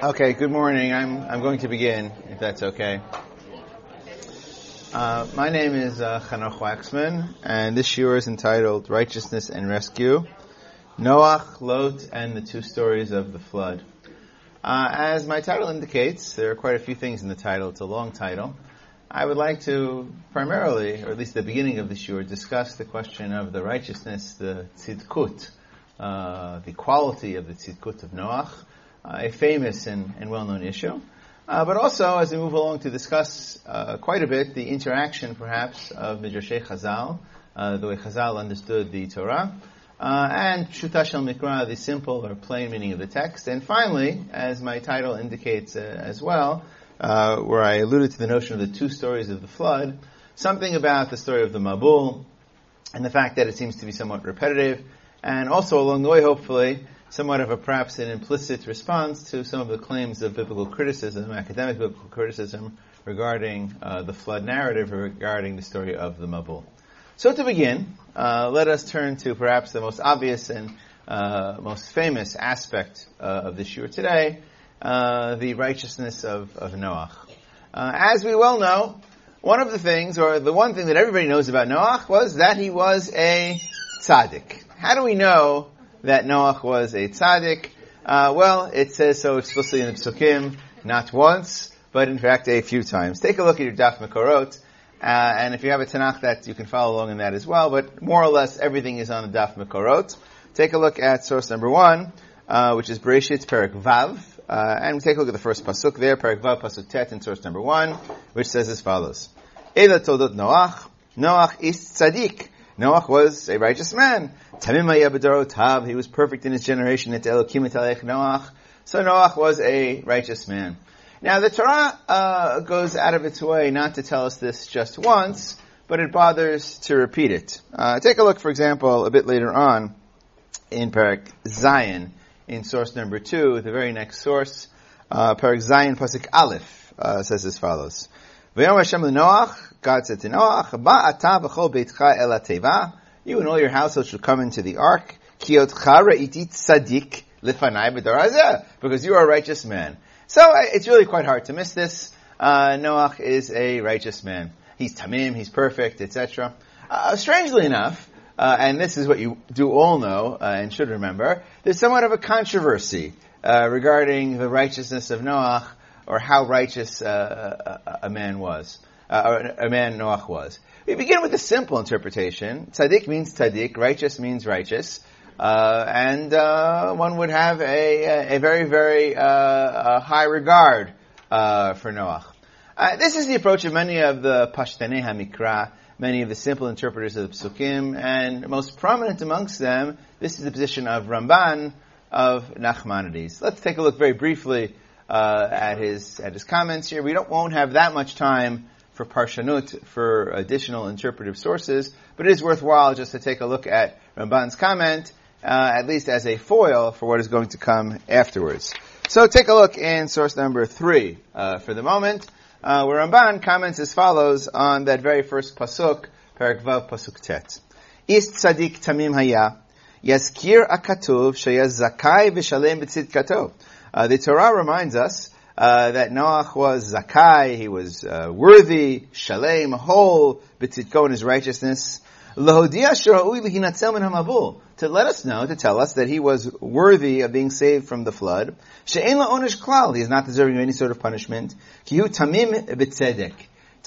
Okay, good morning. I'm, I'm going to begin, if that's okay. Uh, my name is uh, Chanoch Waxman, and this year is entitled Righteousness and Rescue, Noach, Lot, and the Two Stories of the Flood. Uh, as my title indicates, there are quite a few things in the title. It's a long title. I would like to primarily, or at least the beginning of this year, discuss the question of the righteousness, the tzidkut, uh, the quality of the tzidkut of Noach, a famous and, and well-known issue. Uh, but also, as we move along to discuss uh, quite a bit the interaction, perhaps, of Midrashei Chazal, uh, the way Chazal understood the Torah, uh, and Pshuta Shel Mikra, the simple or plain meaning of the text. And finally, as my title indicates uh, as well, uh, where I alluded to the notion of the two stories of the flood, something about the story of the Mabul, and the fact that it seems to be somewhat repetitive, and also along the way, hopefully, somewhat of a perhaps an implicit response to some of the claims of biblical criticism, academic biblical criticism, regarding uh, the flood narrative, regarding the story of the Mabul. So to begin, uh, let us turn to perhaps the most obvious and uh, most famous aspect uh, of this year today, uh, the righteousness of, of Noach. Uh, as we well know, one of the things, or the one thing that everybody knows about Noach, was that he was a tzaddik. How do we know that Noach was a tzaddik? Uh, well, it says so explicitly in the Psukim, not once, but in fact a few times. Take a look at your Daf Mekorot, uh, and if you have a Tanakh, that you can follow along in that as well. But more or less, everything is on the Daf Mekorot. Take a look at source number one, uh, which is Bereshit Perak Vav, uh, and we take a look at the first pasuk there, Perak Vav pasuk Tet in source number one, which says as follows: Ela Toldot Noach, Noach is tzaddik. Noach was a righteous man. He was perfect in his generation. Noach. So Noach was a righteous man. Now the Torah uh, goes out of its way not to tell us this just once, but it bothers to repeat it. Uh, take a look, for example, a bit later on in Parak Zayin, in source number two, the very next source, uh, Parak Zayin Pasuk Aleph uh, says as follows: God said to. You and all your household should come into the ark. Because you are a righteous man. So it's really quite hard to miss this. Uh, Noach is a righteous man. He's tamim, he's perfect, etc. Uh, strangely enough, uh, and this is what you do all know uh, and should remember, there's somewhat of a controversy uh, regarding the righteousness of Noach or how righteous a, a man was uh, a man Noach was. We begin with a simple interpretation. Tzaddik means tzaddik, righteous means righteous, uh, and uh, one would have a, a very, very uh, high regard uh, for Noach. Uh, this is the approach of many of the Pashtanei HaMikra, many of the simple interpreters of the Psukim, and most prominent amongst them, this is the position of Ramban of Nachmanides. Let's take a look very briefly at his at his comments here. We don't won't have that much time for Parshanut for additional interpretive sources, but it is worthwhile just to take a look at Ramban's comment, uh, at least as a foil for what is going to come afterwards. So take a look in source number three uh, for the moment, uh, where Ramban comments as follows on that very first pasuk, Perak Vav Pasuk Tet. Is tzadik tamim haya, yazkir akatuv sheyaz zakai v'shalem b'tzidkato. Uh, the Torah reminds us uh, that Noach was Zakai, he was uh, worthy, Shalem, whole, B'tzidko in his righteousness. To let us know, to tell us that he was worthy of being saved from the flood. He is not deserving of any sort of punishment.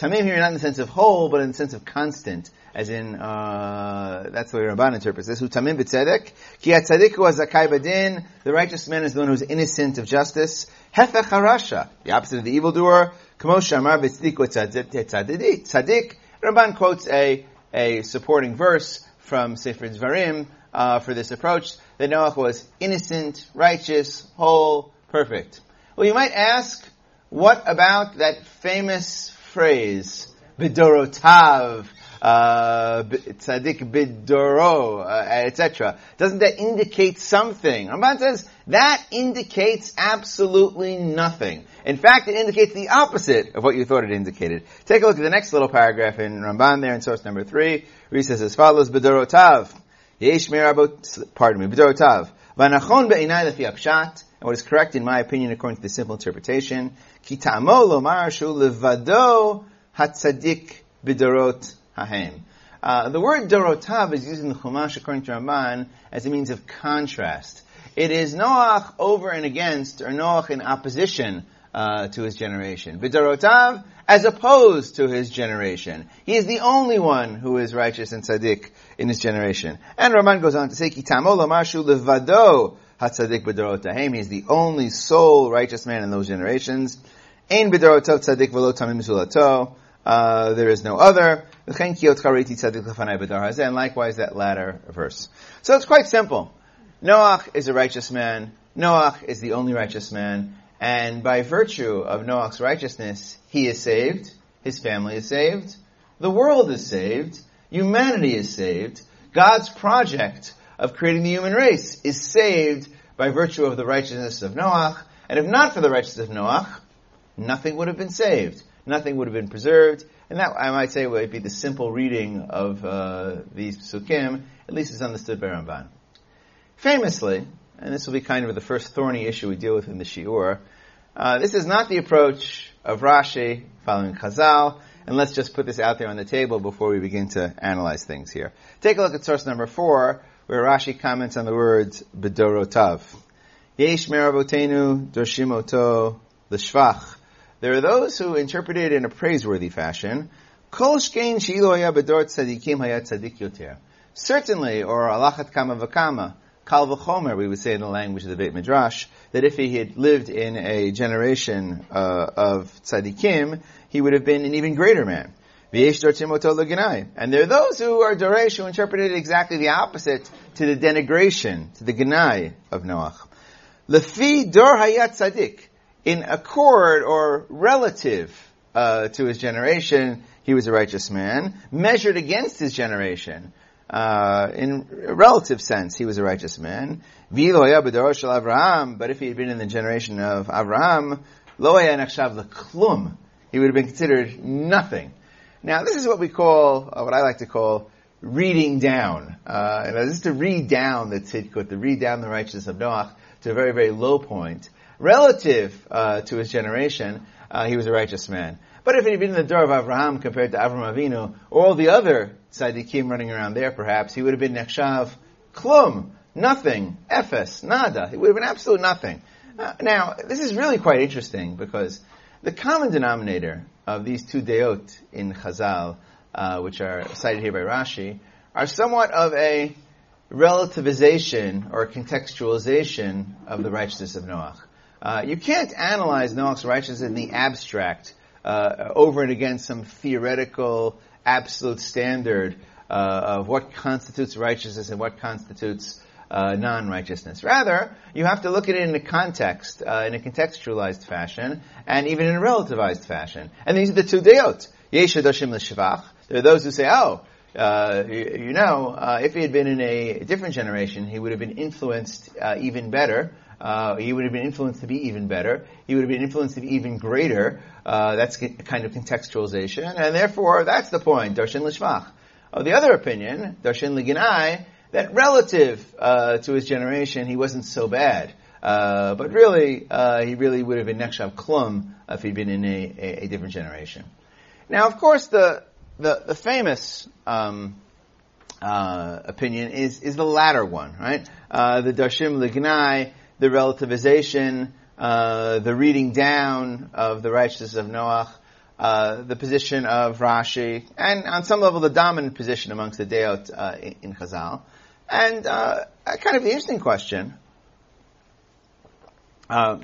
Tamim here not in the sense of whole, but in the sense of constant as in uh, that's the way Ramban interprets this. Utamim b'tzedek, ki tzedek hu zakai badin. The righteous man is the one who is innocent of justice. Hefech harasha, the opposite of the evildoer. Kamo shamar v'tzdik tzadik. Tzadik. Ramban quotes a a supporting verse from Sefer Dvarim uh, for this approach that Noach was innocent, righteous, whole, perfect. Well, you might ask, what about that famous phrase, bidorotav? uh, tzaddik bidoro, uh, etc. Doesn't that indicate something? Ramban says that indicates absolutely nothing. In fact, it indicates the opposite of what you thought it indicated. Take a look at the next little paragraph in Ramban there in source number three, he says as follows, bidorotav, yesh pardon me, bidorotav, Vanachon be'inai lefi apshat, and what is correct in my opinion according to the simple interpretation, ki ta'amo lomar shu levado hatzadik bidorot hahem. Uh, the word dorotav is used in the Chumash according to Ramban as a means of contrast. It is Noach over and against, or Noach in opposition uh, to his generation. Bidorotav, as opposed to his generation. He is the only one who is righteous and tzaddik in his generation. And Ramban goes on to say, Kitamo lamashu levado hatzadik bidorotahem. He is the only sole righteous man in those generations. Ein bidorotav tzaddik velo tamim zulato. Uh, there is no other. And likewise that latter verse. So it's quite simple. Noach is a righteous man. Noach is the only righteous man. And by virtue of Noach's righteousness, he is saved. His family is saved. The world is saved. Humanity is saved. God's project of creating the human race is saved by virtue of the righteousness of Noach. And if not for the righteousness of Noach, nothing would have been saved nothing would have been preserved. And that, I might say, would be the simple reading of uh, these psukim, at least as understood by Ramban. Famously, and this will be kind of the first thorny issue we deal with in the Shiur, uh, this is not the approach of Rashi following Chazal, and let's just put this out there on the table before we begin to analyze things here. Take a look at source number four, where Rashi comments on the words bedorotav. Yesh merabotenu dorshimoto l'shvach there are those who interpret it in a praiseworthy fashion. Kolshgen shilo ya B'dor tzadikim hayat tzadikyotir. Certainly, or alachat kama v'kama, kal v'chomer, we would say in the language of the Beit Midrash, that if he had lived in a generation uh, of tzadikim, he would have been an even greater man. And there are those who are Doresh who interpreted exactly the opposite to the denigration, to the Ganai of Noach. Lefi dor hayat tzaddik in accord or relative uh, to his generation, he was a righteous man. Measured against his generation, uh, in a relative sense, he was a righteous man. But if he had been in the generation of Abraham, he would have been considered nothing. Now, this is what we call, uh, what I like to call, reading down. Uh, and this is to read down the tzidkut, to read down the righteousness of Noach to a very, very low point relative uh, to his generation, uh, he was a righteous man. But if he had been in the door of Abraham compared to Avram Avinu, or all the other tzaddikim running around there, perhaps, he would have been nechshav klum, nothing, ephes, nada. He would have been absolute nothing. Uh, now, this is really quite interesting because the common denominator of these two deot in Chazal, uh, which are cited here by Rashi, are somewhat of a relativization or contextualization of the righteousness of Noach. Uh, you can't analyze Noach's righteousness in the abstract uh, over and against some theoretical absolute standard uh, of what constitutes righteousness and what constitutes uh, non-righteousness. Rather, you have to look at it in a context, uh, in a contextualized fashion, and even in a relativized fashion. And these are the two deot. Yeshadashim l'shvach. There are those who say, oh, uh, you, you, know, uh, if he had been in a different generation, he would have been influenced uh, even better uh, he would have been influenced to be even better. He would have been influenced to be even greater. That's kind of contextualization, and therefore that's the point. Darshan l'shvach. Of the other opinion, Darshan l'ginai, that relative uh, to his generation, he wasn't so bad. Uh, but really, uh, he really would have been Nekshav Klum if he'd been in a, a, a, different generation. Now, of course, the the, the famous um, uh, opinion is is the latter one, right? the Darshim Lignai the relativization, uh, the reading down of the righteousness of Noach, uh, the position of Rashi, and on some level the dominant position amongst the Deot uh, in, in Chazal. And uh, kind of interesting question uh,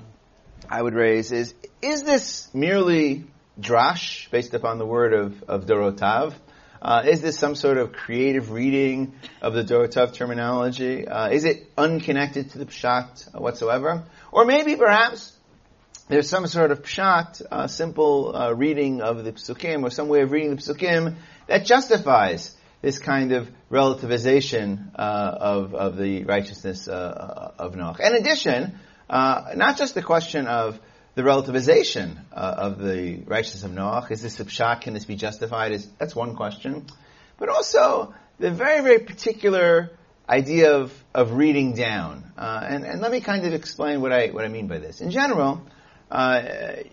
I would raise is, is this merely drash based upon the word of, of Dorotav? Uh, is this some sort of creative reading of the Dorotav terminology? Uh, is it unconnected to the Pshat whatsoever? Or maybe perhaps there's some sort of Pshat, uh, simple uh, reading of the Psukim, or some way of reading the Psukim that justifies this kind of relativization uh, of, of the righteousness uh, of Noach. In addition, not just the question of the relativization uh, of the righteousness of Noach. Is this a pshat? Can this be justified? Is, that's one question. But also, the very, very particular idea of, of reading down. Uh, and, and let me kind of explain what I, what I mean by this. In general, uh,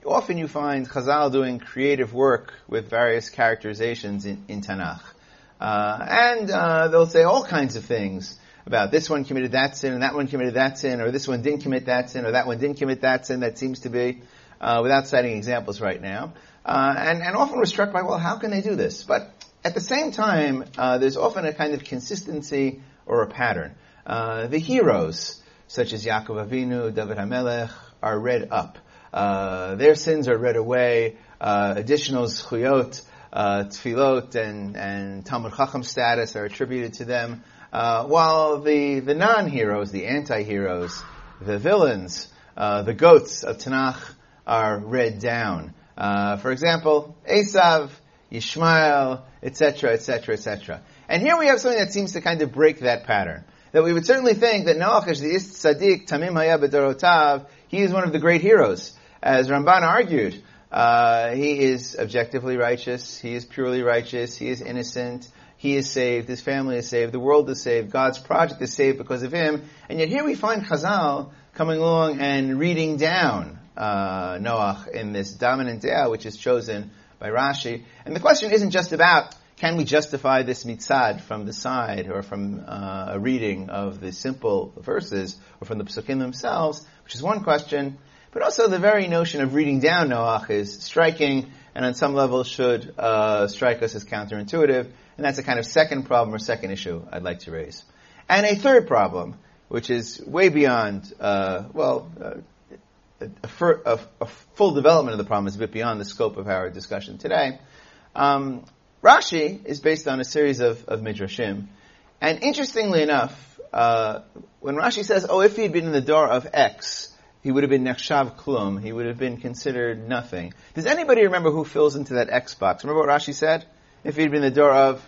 often you find Chazal doing creative work with various characterizations in, in Tanakh. Uh, and uh, they'll say all kinds of things about this one committed that sin and that one committed that sin, or this one didn't commit that sin, or that one didn't commit that sin. That seems to be, uh, without citing examples right now. Uh, and, and often we're struck by, well, how can they do this? But at the same time, uh, there's often a kind of consistency or a pattern. Uh, the heroes, such as Yaakov Avinu, David HaMelech, are read up. Uh, their sins are read away. Uh, additional zchuyot, uh, tefillot, and, and Talmud Chacham status are attributed to them. Uh, while the, the non-heroes, the anti-heroes, the villains, uh, the goats of Tanakh are read down. Uh, for example, Esav, Yishmael, etc., etc., etc. And here we have something that seems to kind of break that pattern. That we would certainly think that Noach is the Ish Tzaddik, Tamim Haya B'dorotav, he is one of the great heroes. As Ramban argued, uh, he is objectively righteous, he is purely righteous, he is innocent, he is saved, his family is saved, the world is saved, God's project is saved because of him. And yet here we find Chazal coming along and reading down uh, Noach in this dominant dea, which is chosen by Rashi. And the question isn't just about can we justify this mitzad from the side or from uh, a reading of the simple verses or from the psukim themselves, which is one question, but also the very notion of reading down Noach is striking and on some level should uh, strike us as counterintuitive, and that's a kind of second problem or second issue I'd like to raise. And a third problem, which is way beyond, uh, well, uh, a, a, a, full development of the problem is a bit beyond the scope of our discussion today. Um, Rashi is based on a series of, of midrashim, and interestingly enough, uh, when Rashi says, "Oh, if he'd been in the door of X," he would have been nechshav klum. He would have been considered nothing. Does anybody remember who fills into that X box? Remember what Rashi said? If he'd been the door of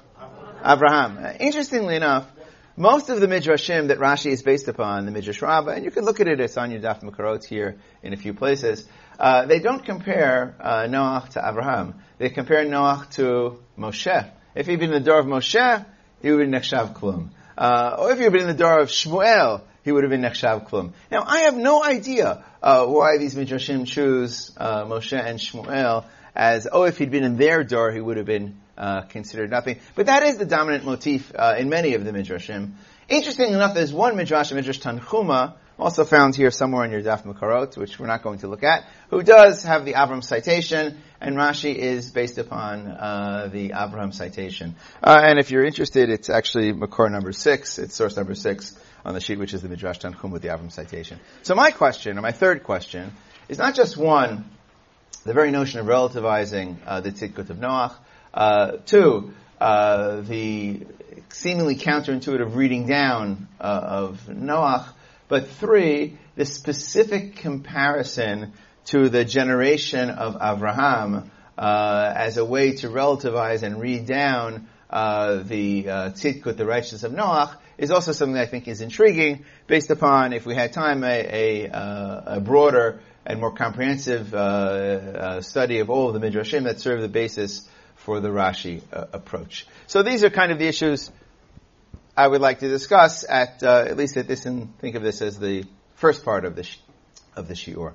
Abraham. Interestingly enough, most of the midrashim that Rashi is based upon, the midrash Rabbah, and you can look at it, it's on your daf mekorot here in a few places. Uh, they don't compare uh, Noach to Abraham. They compare Noach to Moshe. If he'd been the door of Moshe, he would been nechshav klum. Uh, or if he'd been in the door of Shmuel, he would have been nechshav klum. Now, I have no idea uh, why these midrashim choose uh, Moshe and Shmuel as, oh, if he'd been in their door, he would have been uh, considered nothing. But that is the dominant motif uh, in many of the midrashim. Interesting enough, there's one midrash, Midrash Tanchuma, also found here somewhere in your Daf Mekorot, which we're not going to look at, who does have the Avram citation, and Rashi is based upon uh, the Abraham citation. Uh, and if you're interested, it's actually Makor number six, it's source number six on the sheet, which is the Midrash Tanchum with the Avram citation. So my question, or my third question, is not just one, the very notion of relativizing uh, the Tzidkut of Noach, uh, two, uh, the seemingly counterintuitive reading down uh, of Noach, but three, the specific comparison to the generation of Abraham uh, as a way to relativize and read down uh, the uh, tzidkut, the righteousness of Noach, is also something I think is intriguing, based upon, if we had time, a, a, uh, a broader and more comprehensive uh, uh, study of all of the midrashim that serve the basis for the Rashi uh, approach. So these are kind of the issues I would like to discuss at at least at this and think of this as the first part of the sh- of the shiur.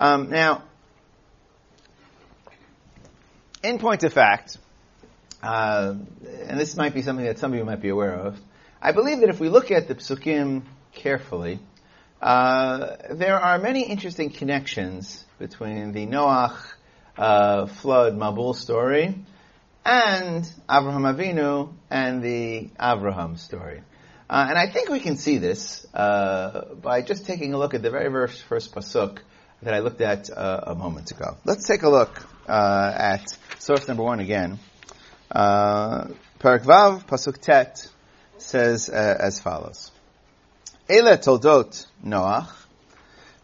Um, now, in point of fact, uh, and this might be something that some of you might be aware of, I believe that if we look at the psukim carefully, uh, there are many interesting connections between the Noach uh, flood Mabul story and Abraham Avinu and the Abraham story. Uh, and I think we can see this uh, by just taking a look at the very first, first pasuk that I looked at uh, a moment ago. Let's take a look uh, at source number one again. Uh, Parak Vav pasuk tet says uh, as follows: Ele toldot Noach.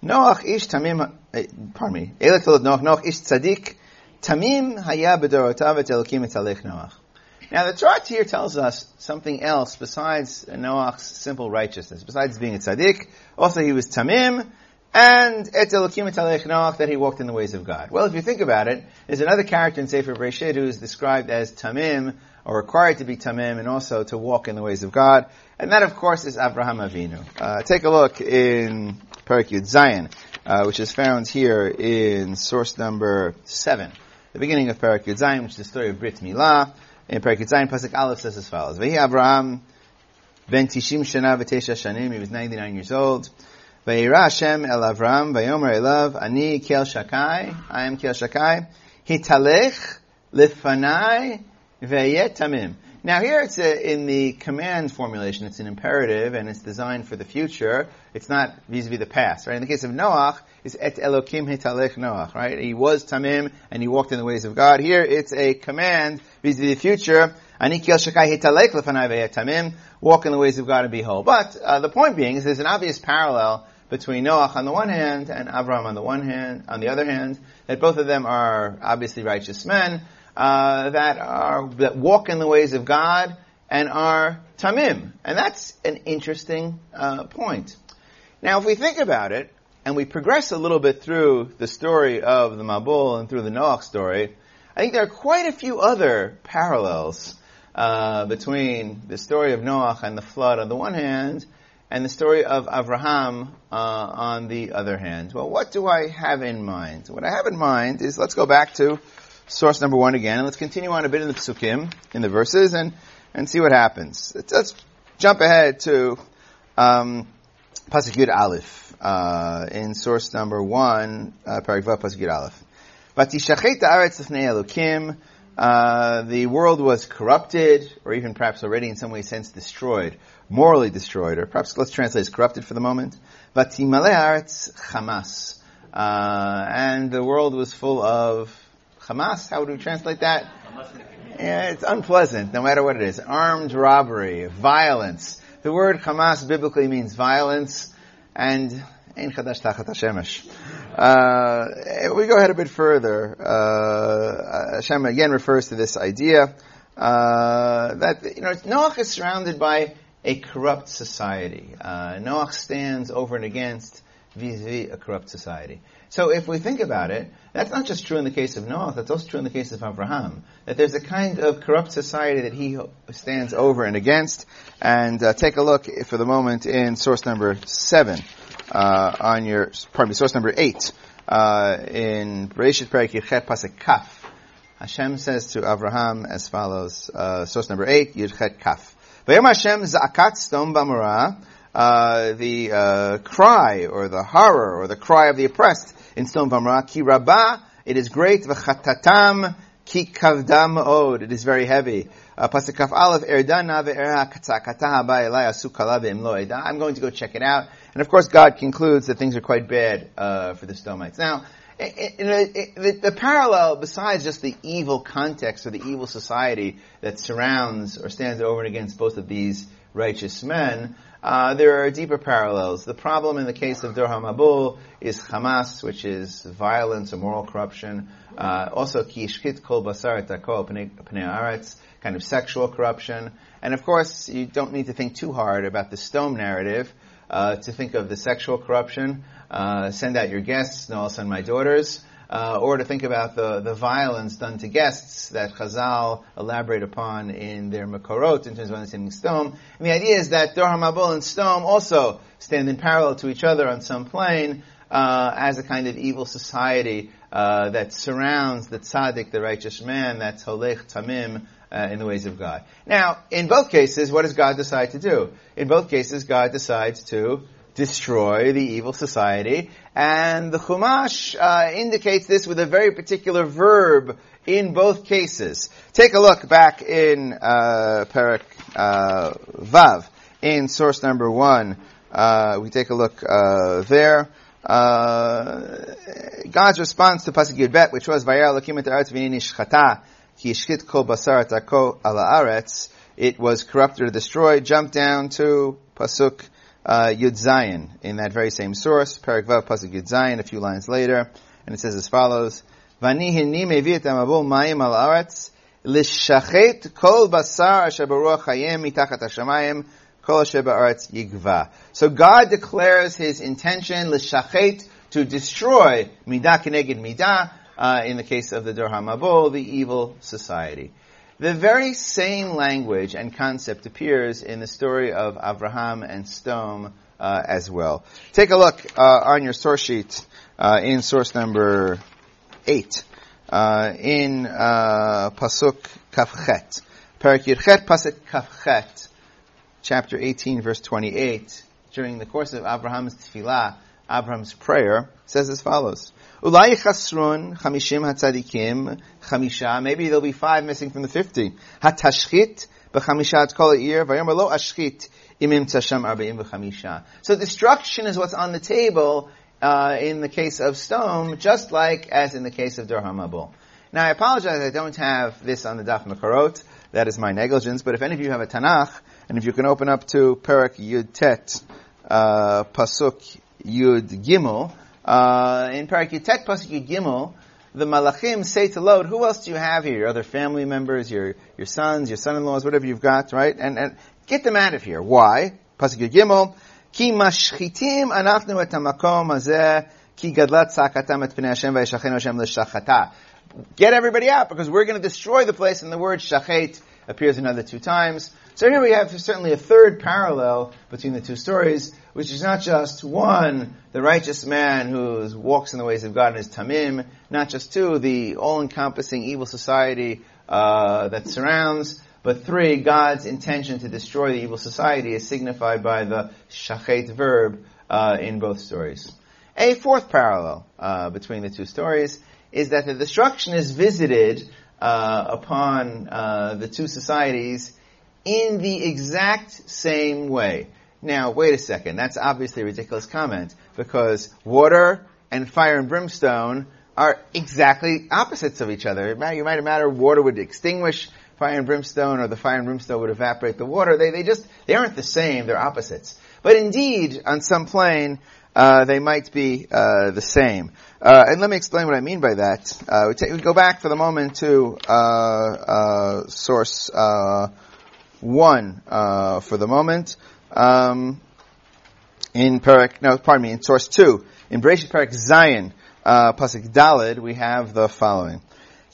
Noach ish tamim. Pardon me. Ele toldot Noach. Noach ish tzadik Tamim haya b'dorotav et elokim etalech Noach. Now the chart here tells us something else besides Noach's simple righteousness. Besides being a tzaddik, also he was tamim, and et elokim that he walked in the ways of God. Well, if you think about it, there's another character in Sefer Bereshit who is described as tamim or required to be tamim and also to walk in the ways of God. And that, of course, is Abraham Avinu. Uh, take a look in Parak Yud Zayin, uh, which is found here in source number seven, the beginning of Parak Yud Zayin, which is the story of Brit Milah. In Parak Yud Zayin, Pasuk Aleph says as follows: Vehi Abraham ben tishim shana v'tesha shanim. He was 99 years old. Vayira Hashem el Avram, vayomer elav, ani kel shakai, I am kel shakai, hitalech lifanai veyet tamim. Now here it's a, in the command formulation, it's an imperative and it's designed for the future. It's not vis-a-vis the past, right? In the case of Noach, it's et Elokim hitalech Noach, right? He was tamim and he walked in the ways of God. Here it's a command vis-a-vis the future. Ani kel shakai hitalech lifanai veyet tamim. Walk in the ways of God and be whole. But uh, the point being is there's an obvious parallel between Noach on the one hand and Avram on the one hand, on the other hand, that both of them are obviously righteous men uh, that are that walk in the ways of God and are tamim, and that's an interesting uh, point. Now, if we think about it and we progress a little bit through the story of the Mabul and through the Noach story, I think there are quite a few other parallels uh, between the story of Noach and the flood on the one hand and the story of Avraham uh, on the other hand. Well, what do I have in mind? What I have in mind is let's go back to source number one again, and let's continue on a bit in the psukim, in the verses, and, and see what happens. Let's, let's jump ahead to um, Pasuk Yud Aleph, uh, in source number one, uh, Parak Vav Pasuk Yud Aleph. Uh, the world was corrupted, or even perhaps already in some way sense destroyed, morally destroyed, or perhaps let's translate as corrupted for the moment. Chamas. Uh, and the world was full of Hamas, how would we translate that? Yeah, it's unpleasant, no matter what it is. Armed robbery, violence. The word Hamas biblically means violence, and Ein Chadash Tachat Hashemesh. Uh, we go ahead a bit further. Uh, Hashem again refers to this idea uh, that you know Noach is surrounded by a corrupt society. Uh, Noach stands over and against vis-a-vis a corrupt society. So if we think about it, that's not just true in the case of Noah, that's also true in the case of Abraham. That there's a kind of corrupt society that he stands over and against. And uh, take a look for the moment in source number seven, uh, on your, pardon me, source number eight, uh, in Bereshit Perek Yirchet Pasek Kaf. Hashem says to Abraham as follows, uh, source number eight, Yirchet Kaf. Vayom Hashem za'akat stom b'amorah, uh, the uh, cry or the horror or the cry of the oppressed in Sdom Vamra, ki rabba, it is great, v'chatatam, ki kavdam od, it is very heavy. Uh, Aleph, erdana I'm going to go check it out. And of course God concludes that things are quite bad, uh, for the Stomites. Now, the, the, parallel, besides just the evil context or the evil society that surrounds or stands over and against both of these righteous men, uh, there are deeper parallels. The problem in the case of Dor HaMabul is Hamas, which is violence or moral corruption. Uh, also, Kishkit Kol Basar Takol Pnei kind of sexual corruption. And of course, you don't need to think too hard about the Sdom narrative uh, to think of the sexual corruption. Uh, send out your guests, no, I'll send my daughters uh, or to think about the, the violence done to guests that Chazal elaborate upon in their Makorot in terms of understanding Stom. And the idea is that Dor HaMabul and Stom also stand in parallel to each other on some plane uh, as a kind of evil society uh, that surrounds the tzaddik, the righteous man, that's holech tamim, uh, in the ways of God. Now, in both cases, what does God decide to do? In both cases, God decides to destroy the evil society. And the Chumash uh, indicates this with a very particular verb in both cases. Take a look back in uh, Parak uh, Vav, in source number one. Uh, we take a look uh, there. Uh, God's response to Pasuk Yud Bet, which was Vayar Lakim et Aretz V'nini Shchata Ki Yishkit Kol Basar Tako Ala Aretz. It was corrupted or destroyed. Jump down to Pasuk uh, Yud Zayin in that very same source, Parak Vav Pasuk Yud Zayin, a few lines later, and it says as follows: Vani hinni mevit amabul mayim al aretz lishachet kol basar asher baruch hayim mitachat hashamayim So God declares His intention lishachet to destroy midah keneged midah. Uh, in the case of the Dor HaMabul, the evil society. The very same language and concept appears in the story of Avraham and Sdom uh, as well. Take a look uh, on your source sheet uh, in source number eight uh, in uh, pasuk kafchet, parak yirchet pasuk kafchet, chapter 18, verse 28. During the course of Abraham's tefillah, Abraham's prayer says as follows. Ulai chasrun chamishim hatzadikim chamisha. Maybe there'll be five missing from the fifty. Hatashchit b'chamisha kol ir v'yomer lo ashchit imim tasham arba'im b'chamisha. So destruction is what's on the table uh, in the case of Sdom, just like as in the case of Dor HaMabul. Now I apologize I don't have this on the Daf Mekorot. That is my negligence. But if any of you have a Tanakh, and if you can open up to Perak Yud Tet, uh, Pasuk Yud Gimel, uh, in Parak Yitet Pasuk Yud Gimel, the Malachim say to Lot, who else do you have here? Your other family members, your, your sons, your son-in-laws, whatever you've got, right? And, and get them out of here. Why? Pasuk Yud Gimel, Ki mashchitim anachnu et hamakom hazeh, ki gadlat sakatam et pnei Hashem vayishachenu Hashem l'shachata. Get everybody out because we're going to destroy the place and the word shachet appears another two times. So here we have certainly a third parallel between the two stories, which is not just one, the righteous man who walks in the ways of God and is tamim, not just two, the all-encompassing evil society uh, that surrounds, but three, God's intention to destroy the evil society is signified by the shachet verb uh, in both stories. A fourth parallel uh, between the two stories is that the destruction is visited uh, upon uh, the two societies in the exact same way. Now, wait a second. That's obviously a ridiculous comment because water and fire and brimstone are exactly opposites of each other. You might imagine water would extinguish fire and brimstone or the fire and brimstone would evaporate the water. They, they just, they aren't the same. They're opposites. But indeed, on some plane, uh, they might be uh, the same. Uh, and let me explain what I mean by that. Uh, we, take, we, go back for the moment to uh, uh, source one uh, for the moment. Um, in Parak, no, pardon me, in source two, in Bereshit Parak Zayin, uh, Pasuk Dalid, we have the following.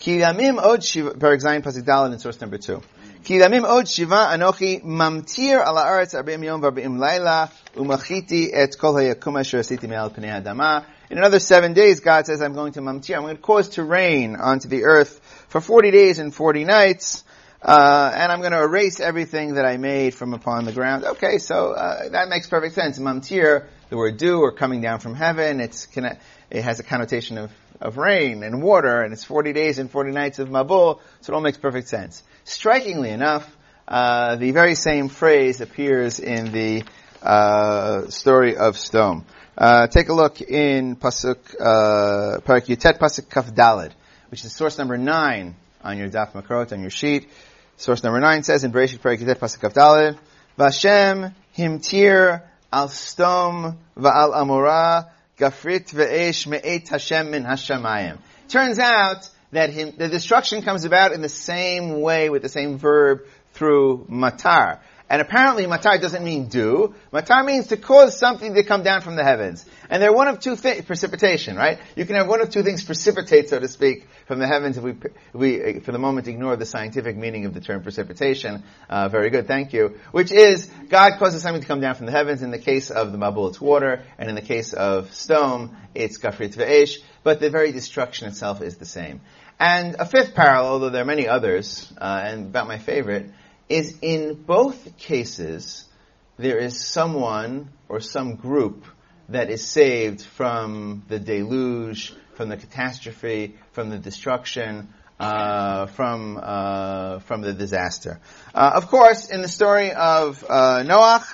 Od shiva, Parak Zayin, Pasuk Dalid in source number two. Od shiva anochi mamtir ala aretz yom laila umachiti et kol hayakum asher asiti me'al pnei adama. In another seven days, God says, I'm going to mamtir, I'm going to cause to rain onto the earth for 40 days and 40 nights, uh, and I'm going to erase everything that I made from upon the ground. Okay, so uh, that makes perfect sense. Mamtir, the word dew or coming down from heaven, it's it has a connotation of, of rain and water, and it's 40 days and 40 nights of Mabul, so it all makes perfect sense. Strikingly enough, uh, the very same phrase appears in the uh, story of Sdom. Uh, take a look in Pasuk, uh, Parak Yutet Pasuk Kaf Dalid, which is source number 9 on your Daf Mekorot, on your sheet. Source number nine says in Bereshit Perek Yizet Pasuk of Daled, Vashem himtir al stom va'al amora gafrit ve'esh me'et Hashem min hashamayim. Turns out that him, the destruction comes about in the same way with the same verb through matar. And apparently matar doesn't mean do. Matar means to cause something to come down from the heavens. And they're one of two things, precipitation, right? You can have one of two things precipitate, so to speak, from the heavens if we, if we for the moment, ignore the scientific meaning of the term precipitation. Uh, very good, thank you. Which is, God causes something to come down from the heavens. In the case of the Mabul, it's water. And in the case of Sdom, it's Gafrit Ve'esh. But the very destruction itself is the same. And a fifth parallel, although there are many others, uh, and about my favorite, is in both cases, there is someone or some group that is saved from the deluge, from the catastrophe, from the destruction, uh, from uh, from the disaster. Uh, of course, in the story of uh, Noach,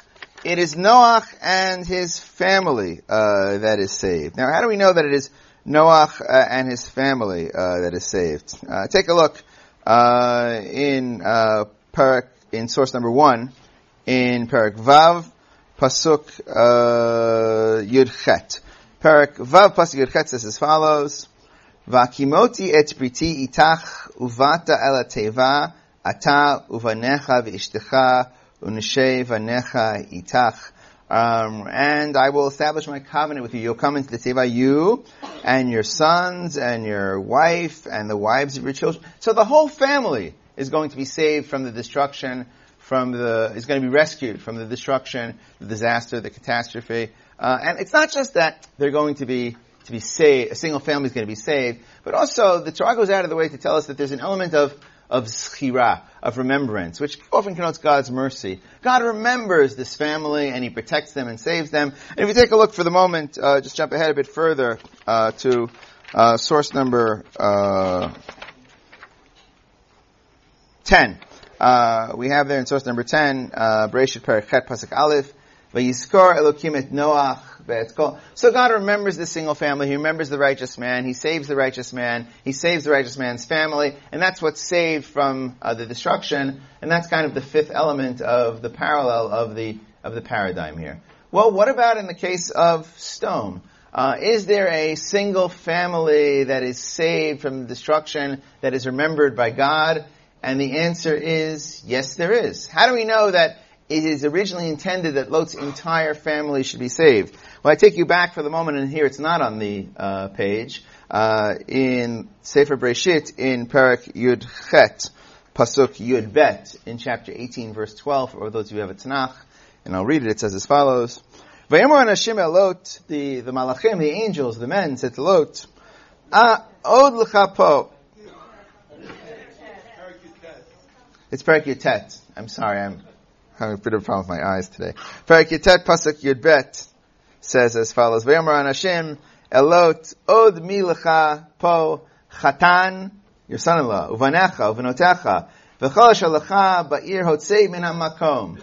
it is Noach and his family uh, that is saved. Now, how do we know that it is Noach uh, and his family that is saved? take a look in Parak, in source number one, in Parak Vav, Pasuk uh, Yud Chet. Parak Vav Pasuk Yud Chet says as follows, Vakimoti et briti itach uvata el teva ata uvanecha v'ishtecha uneshe vanecha itach. Um, and I will establish my covenant with you. You'll come into the teva, you and your sons and your wife and the wives of your children. So the whole family is going to be saved from the destruction, from the, is going to be rescued from the destruction, the disaster, the catastrophe. Uh, and it's not just that they're going to be to be saved, a single family is going to be saved, but also the Torah goes out of the way to tell us that there's an element of of zechira, of remembrance, which often connotes God's mercy. God remembers this family and He protects them and saves them. And if you take a look for the moment, uh, just jump ahead a bit further uh, to uh, source number uh, ten. Uh, we have there in source number ten, uh, Bereshit Perichet Pasuk Aleph, et Noach so God remembers the single family. He remembers the righteous man. He saves the righteous man. He saves the righteous man's family. And that's what's saved from uh, the destruction. And that's kind of the fifth element of the parallel of the, of the paradigm here. Well, what about in the case of Sdom? Uh, is there a single family that is saved from destruction that is remembered by God? And the answer is yes, there is. How do we know that it is originally intended that Lot's entire family should be saved? Well, I take you back for the moment, and here it's not on the uh, page. Uh, in Sefer Breshit, in Parak Yud Chet, Pasuk Yud Bet, in chapter 18, verse 12, for those of you who have a Tanakh, and I'll read it, it says as follows. Vayamor Anashim Elot, the, the Malachim, the angels, the men, said to Lot, Ah, Od L'cha It's Parak Yutet. I'm sorry, I'm having a bit of a problem with my eyes today. Parak Yutet, Pasuk Yud Bet says as follows: V'yomer Anashim Elot Od Milecha Po Chatan, your son-in-law, Uvanecha Uvanotecha V'chol Shalecha Ba'ir Hotzei Min HaMakom.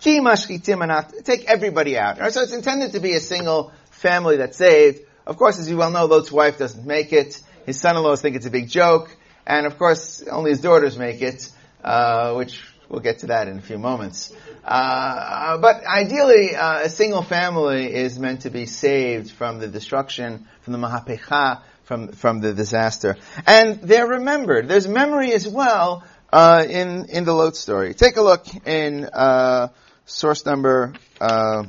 Ki Mashchitim Anat. Take everybody out. So it's intended to be a single family that's saved. Of course, as you well know, Lot's wife doesn't make it. His son-in-laws think it's a big joke, and of course, only his daughters make it, uh, which we'll get to that in a few moments. Uh, but ideally, uh, a single family is meant to be saved from the destruction, from the mahapecha, from from the disaster, and they're remembered. There's memory as well uh, in in the Lot story. Take a look in uh, source number. Uh,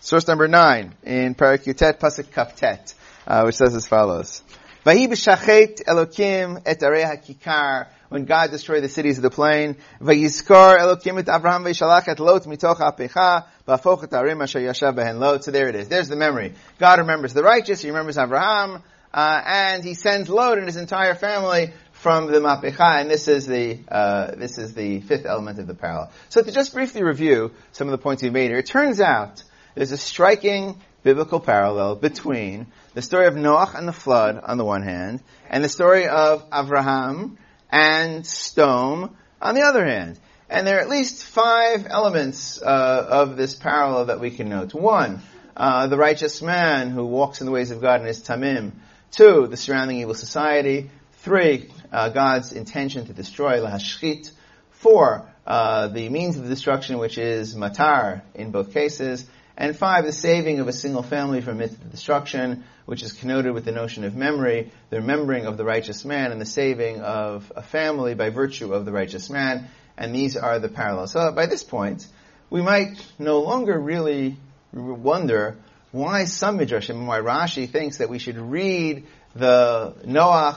source number nine in Parakutet Pasuk Kaftet, uh, which says as follows: "Vahi b'shachet Elokim et arei hakikar." when God destroyed the cities of the plain. Vayiskar Elokim et Avraham et Lot mitoch apecha v'afoch et arim asher yashav behen Lot. So there it is. There's the memory. God remembers the righteous. He remembers Avraham. Uh, and he sends Lot and his entire family from the Mapecha, and this is the uh, this is the fifth element of the parallel. So to just briefly review some of the points we made here, it turns out there's a striking biblical parallel between the story of Noach and the flood on the one hand, and the story of Avraham and Sdom on the other hand. And there are at least five elements uh, of this parallel that we can note. One, uh, the righteous man who walks in the ways of God and is tamim. Two, the surrounding evil society. Three, uh, God's intention to destroy lahashchit. Four, uh, the means of destruction, which is matar in both cases. And five, the saving of a single family from its destruction, which is connoted with the notion of memory, the remembering of the righteous man and the saving of a family by virtue of the righteous man. And these are the parallels. So by this point, we might no longer really wonder why some Midrashim, why Rashi thinks that we should read the Noah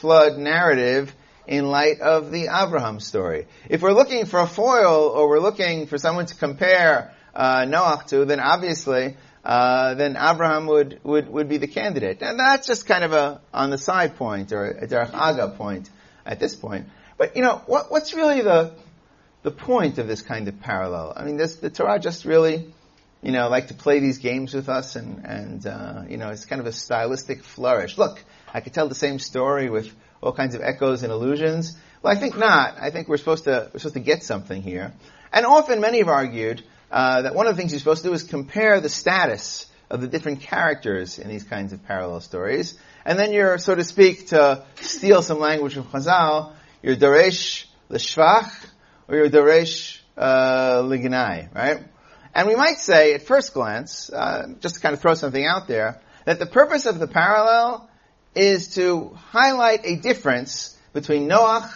flood narrative in light of the Abraham story. If we're looking for a foil or we're looking for someone to compare uh, Noach to, then obviously, uh, then Abraham would, would, would be the candidate. And that's just kind of a on the side point or a derech agav point at this point. But you know, what, what's really the the point of this kind of parallel? I mean, this, the Torah just really, you know, like to play these games with us, and and uh, you know, it's kind of a stylistic flourish. Look, I could tell the same story with all kinds of echoes and allusions. Well, I think not. I think we're supposed to we're supposed to get something here. And often, many have argued uh, that one of the things you're supposed to do is compare the status of the different characters in these kinds of parallel stories. And then you're, so to speak, to steal some language from Chazal, you're Daresh L'Shvach, or you're Daresh uh, L'Gnai, right? And we might say, at first glance, uh, just to kind of throw something out there, that the purpose of the parallel is to highlight a difference between Noach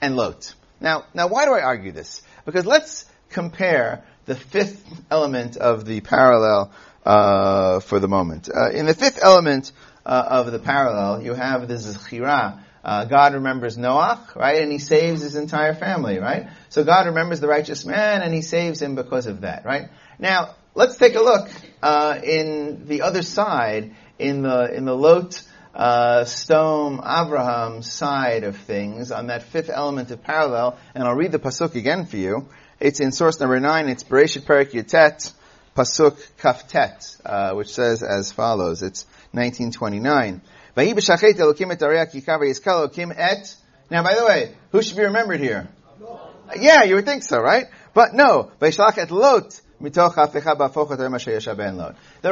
and Lot. Now, now why do I argue this? Because let's compare the fifth element of the parallel uh, for the moment. Uh, in the fifth element uh, of the parallel, you have the zechira Uh, God remembers Noach, right? And he saves his entire family, right? So God remembers the righteous man and he saves him because of that, right? Now, let's take a look, uh, in the other side, in the, in the Lot, uh, Sdom Abraham side of things on that fifth element of parallel, and I'll read the pasuk again for you. It's in source number nine. It's Bereshit Perik Yutet, pasuk Kaftet, uh, which says as follows. It's 1929. Now, by the way, who should be remembered here? Yeah, you would think so, right? But no. The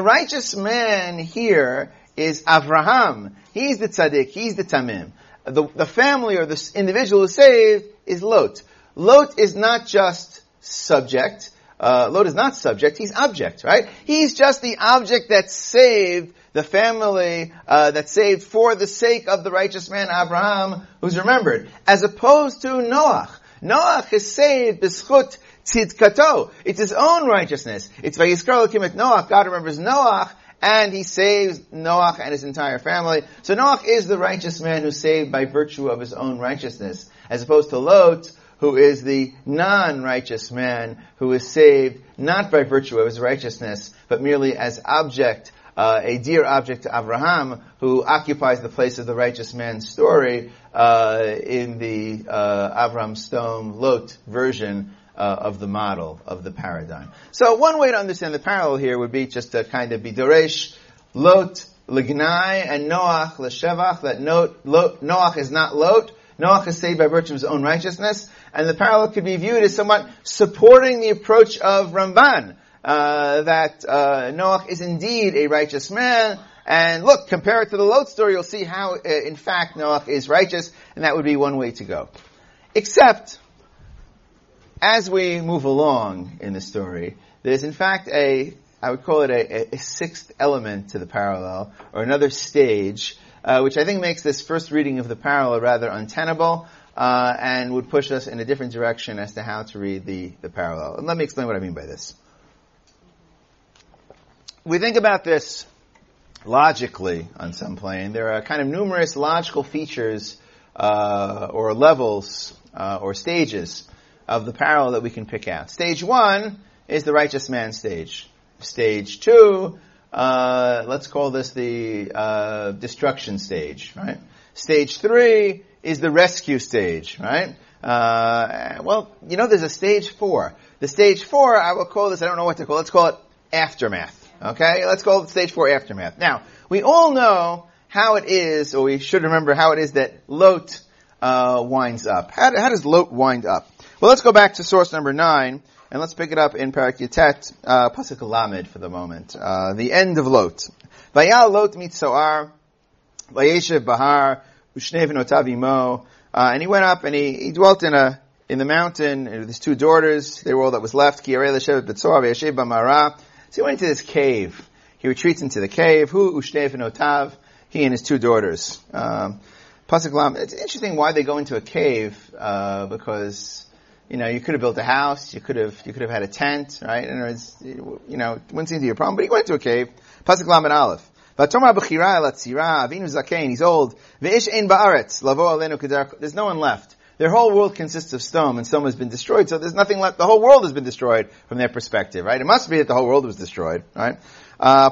righteous man here is Avraham. He's the tzaddik. He's the tamim. The, the family or the individual who's saved is Lot. Lot is not just subject. Uh, Lot is not subject. He's object, right? He's just the object that saved the family uh, that's saved for the sake of the righteous man Abraham, who's remembered, as opposed to Noach. Noach is saved b'schut tzidkato. It's his own righteousness. It's vayiskar Elokim et Noach. God remembers Noach, and he saves Noach and his entire family. So Noach is the righteous man who's saved by virtue of his own righteousness, as opposed to Lot, who is the non-righteous man who is saved not by virtue of his righteousness, but merely as object uh, a dear object to Abraham, who occupies the place of the righteous man's story uh, in the uh, Avram Sdom Lot version uh, of the model of the paradigm. So one way to understand the parallel here would be just to kind of be Doresh, Lot, Lignai, and Noach, Leshevach, that Noach is not Lot, Noach is saved by virtue of his own righteousness, and the parallel could be viewed as somewhat supporting the approach of Ramban, uh, that uh, Noach is indeed a righteous man. And look, compare it to the Lot story, you'll see how, uh, in fact, Noach is righteous, and that would be one way to go. Except, as we move along in the story, there's in fact a, I would call it a, a sixth element to the parallel, or another stage, uh, which I think makes this first reading of the parallel rather untenable, uh, and would push us in a different direction as to how to read the, the parallel. And let me explain what I mean by this we think about this logically on some plane, there are kind of numerous logical features uh, or levels uh, or stages of the parallel that we can pick out. Stage one is the righteous man stage. Stage two, uh, let's call this the uh, destruction stage, right? Stage three is the rescue stage, right? Uh, well, you know, there's a stage four. The stage four, I will call this, I don't know what to call it, let's call it aftermath. Okay, let's call it stage four aftermath. Now, we all know how it is, or we should remember how it is that Lot uh, winds up. How, how, does Lot wind up? Well, let's go back to source number nine, and let's pick it up in Parak Yatet, uh, Pasuk Lamed for the moment. Uh, the end of Lot. Vayal Lot mitzoar, Vayeshev Bahar, uh, and he went up and he, he dwelt in a in the mountain with his two daughters. They were all that was left. So he went into this cave. He retreats into the cave. Who Otav? He and his two daughters. Um, it's interesting why they go into a cave, uh, because, you know, you could have built a house, you could have, you could have had a tent, right? And it's, you know, it wouldn't seem to be a problem, but he went into a cave. Pasuk Lamed Aleph. Vatoma b'chira elatzira, avinu zakein, he's old. Ve'ish ein ba'aretz, there's no one left. Their whole world consists of Sdom, and Sdom has been destroyed, so there's nothing left. The whole world has been destroyed from their perspective, right? It must be that the whole world was destroyed, right? Uh,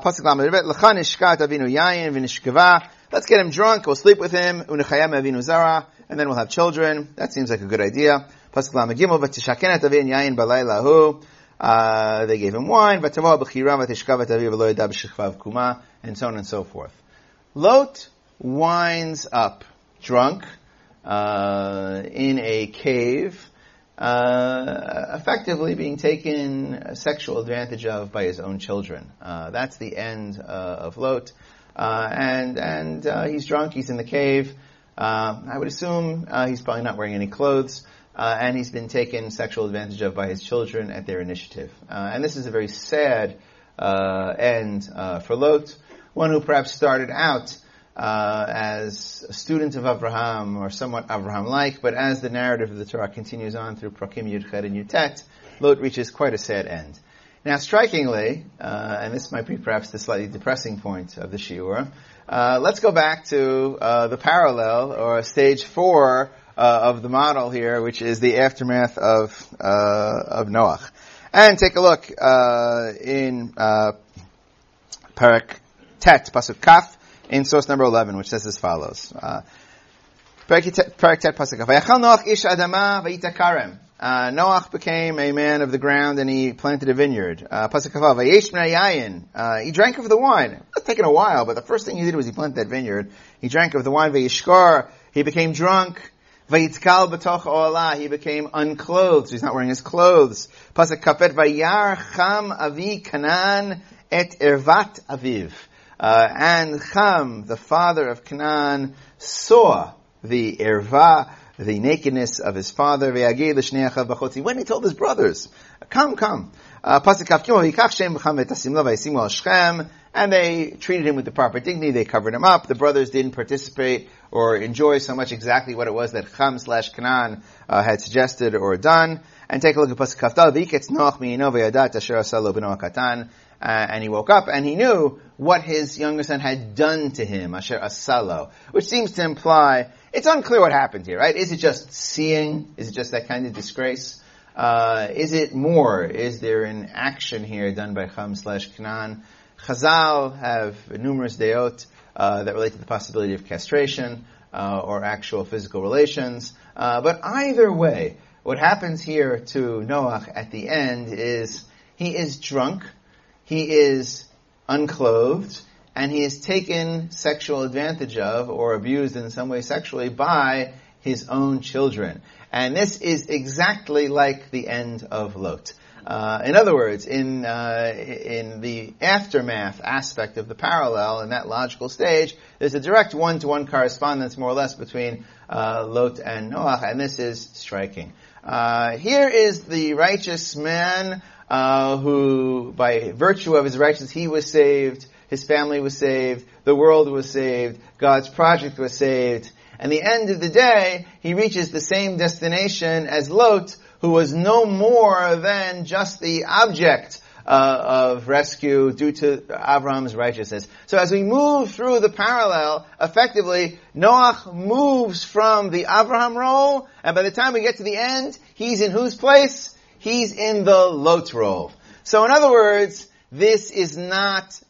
Let's get him drunk, we'll sleep with him, and then we'll have children. That seems like a good idea. Uh, they gave him wine, and so on and so forth. Lot winds up drunk, uh, in a cave, uh, effectively being taken sexual advantage of by his own children. Uh, that's the end uh, of Lot, uh, and and uh, he's drunk. He's in the cave. I would assume he's probably not wearing any clothes. And he's been taken sexual advantage of by his children at their initiative. and this is a very sad end for Lot, one who perhaps started out uh, as a student of Abraham or somewhat Abraham-like, but as the narrative of the Torah continues on through Prakim Yudchet and Yutet, Lot reaches quite a sad end. Now, strikingly, uh, and this might be perhaps the slightly depressing point of the shiur, uh, let's go back to uh, the parallel or stage four uh, of the model here, which is the aftermath of uh, of Noach, and take a look uh, in uh, Parak Tet Pasuk Kaf in source number eleven, which says as follows. Parak Tet Pasuk Kaf. Noach ish adama vayita uh, Noach became a man of the ground and he planted a vineyard. Uh, uh, he drank of the wine. It's taken a while, but the first thing he did was he planted that vineyard. He drank of the wine. Vayishkar. He became drunk. Vayitkal b'toch olah. He became unclothed. He's not wearing his clothes. Pasuk kafet vayar cham avi kanan et ervat aviv. Uh, and Cham, the father of Canaan, saw the erva, the nakedness of his father. When he told his brothers, come, come. Uh, and they treated him with the proper dignity. They covered him up. The brothers didn't participate or enjoy so much exactly what it was that Cham slash Canaan uh, had suggested or done. And take a look at Pasuk Kaftal. Uh, and he woke up and he knew what his younger son had done to him, Asher Asalo, which seems to imply it's unclear what happened here, right? Is it just seeing? Is it just that kind of disgrace? Uh, is it more? Is there an action here done by Cham slash Canaan? Chazal have numerous deot uh, that relate to the possibility of castration uh, or actual physical relations. Uh, but either way, what happens here to Noach at the end is he is drunk, he is unclothed, and he is taken sexual advantage of or abused in some way sexually by his own children. And this is exactly like the end of Lot. Uh, in other words, in uh, in the aftermath aspect of the parallel, in that logical stage, there's a direct one-to-one correspondence, more or less, between uh, Lot and Noach, and this is striking. Uh, here is the righteous man uh, who, by virtue of his righteousness, he was saved. His family was saved. The world was saved. God's project was saved. And the end of the day, he reaches the same destination as Lot, who was no more than just the object uh, of rescue due to Avram's righteousness. So as we move through the parallel, effectively, Noach moves from the Avraham role, and by the time we get to the end, he's in whose place? He's in the Lot role. So in other words, this is not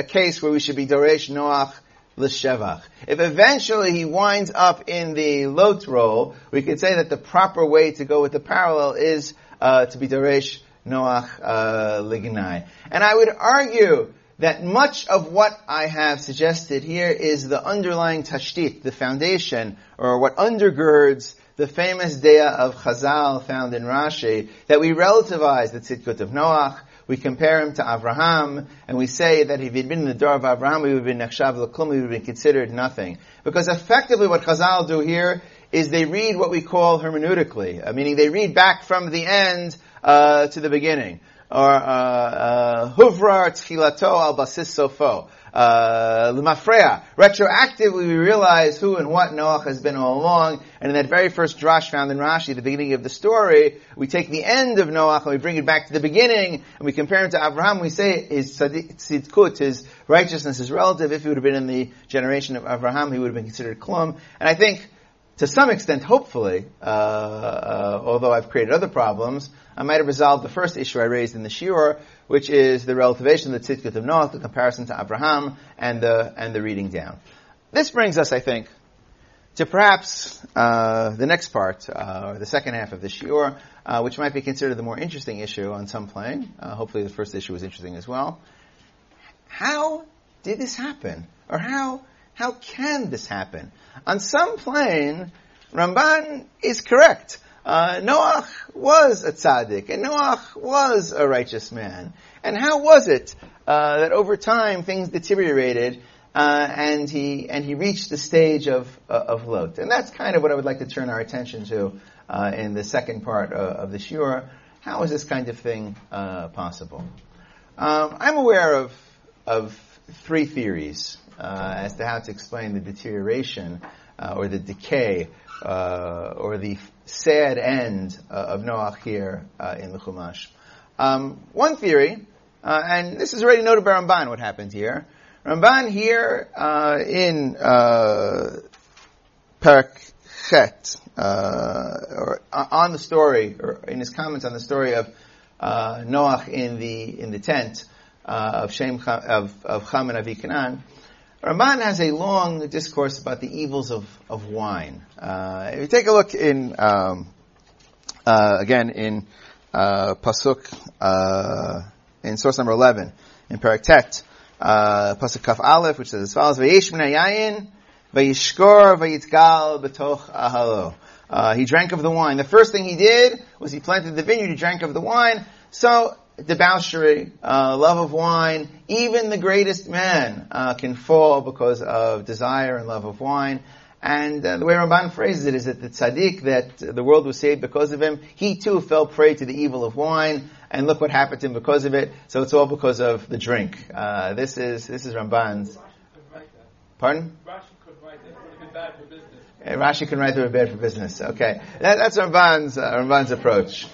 a case where we should be Doresh Noach l'shevach. If eventually he winds up in the Lot role, we could say that the proper way to go with the parallel is uh, to be Doresh Noach uh, lignai. And I would argue that much of what I have suggested here is the underlying tashtit, the foundation, or what undergirds the famous dea of Chazal found in Rashi, that we relativize the tzidkut of Noach, we compare him to Avraham, and we say that if he'd been in the door of Avraham, he would have been nechshav l'klum, he would have been considered nothing. Because effectively what Chazal do here is they read what we call hermeneutically, uh, meaning they read back from the end uh, to the beginning. Or uh, uh, huvrar tchilato al basis sofo Lemafreya. Retroactively, we realize who and what Noach has been all along, and in that very first drash found in Rashi, the beginning of the story, we take the end of Noach and we bring it back to the beginning, and we compare him to Abraham. We say his tzidkut, his righteousness, is relative. If he would have been in the generation of Abraham, he would have been considered klum. And I think to some extent, hopefully, uh, uh, although I've created other problems, I might have resolved the first issue I raised in the shiur, which is the relativation of the tzidkut of Noach, the comparison to Abraham, and the and the reading down. This brings us, I think, to perhaps uh, the next part, uh, or the second half of the shiur, uh, which might be considered the more interesting issue on some plane. Uh, hopefully, the first issue was interesting as well. How did this happen, or how how can this happen? On some plane, Ramban is correct. Uh, Noach was a tzaddik, and Noach was a righteous man. And how was it uh, that over time things deteriorated, uh, and he and he reached the stage of uh, of Lot? And that's kind of what I would like to turn our attention to uh, in the second part uh, of the shiur. How is this kind of thing possible? Um, I'm aware of of three theories as to how to explain the deterioration or the decay or the sad end uh, of Noach here uh, in the Chumash. Um, one theory, uh, and this is already noted by Ramban what happened here. Ramban here uh, in uh, Parak Chet, uh, or on the story, or in his comments on the story of uh, Noach in the in the tent of Shem of of and Avi Ramban has a long discourse about the evils of of wine. Uh, if you take a look in um, uh, again in uh, pasuk in source number eleven in Parak Tet, pasuk Kaf Aleph, which says as follows: Vayish yayin, vayishkor vayitgal betoch ahalo. Uh, he drank of the wine. The first thing he did was he planted the vineyard. He drank of the wine. So debauchery, uh, love of wine, even the greatest man uh, can fall because of desire and love of wine. And uh, the way Ramban phrases it is that the tzaddik, that the world was saved because of him, he too fell prey to the evil of wine, and look what happened to him because of it. So it's all because of the drink. Uh, this is this is Ramban's. Pardon? Rashi can write through a bad for business. Okay, that, that's Ramban's uh, Ramban's approach.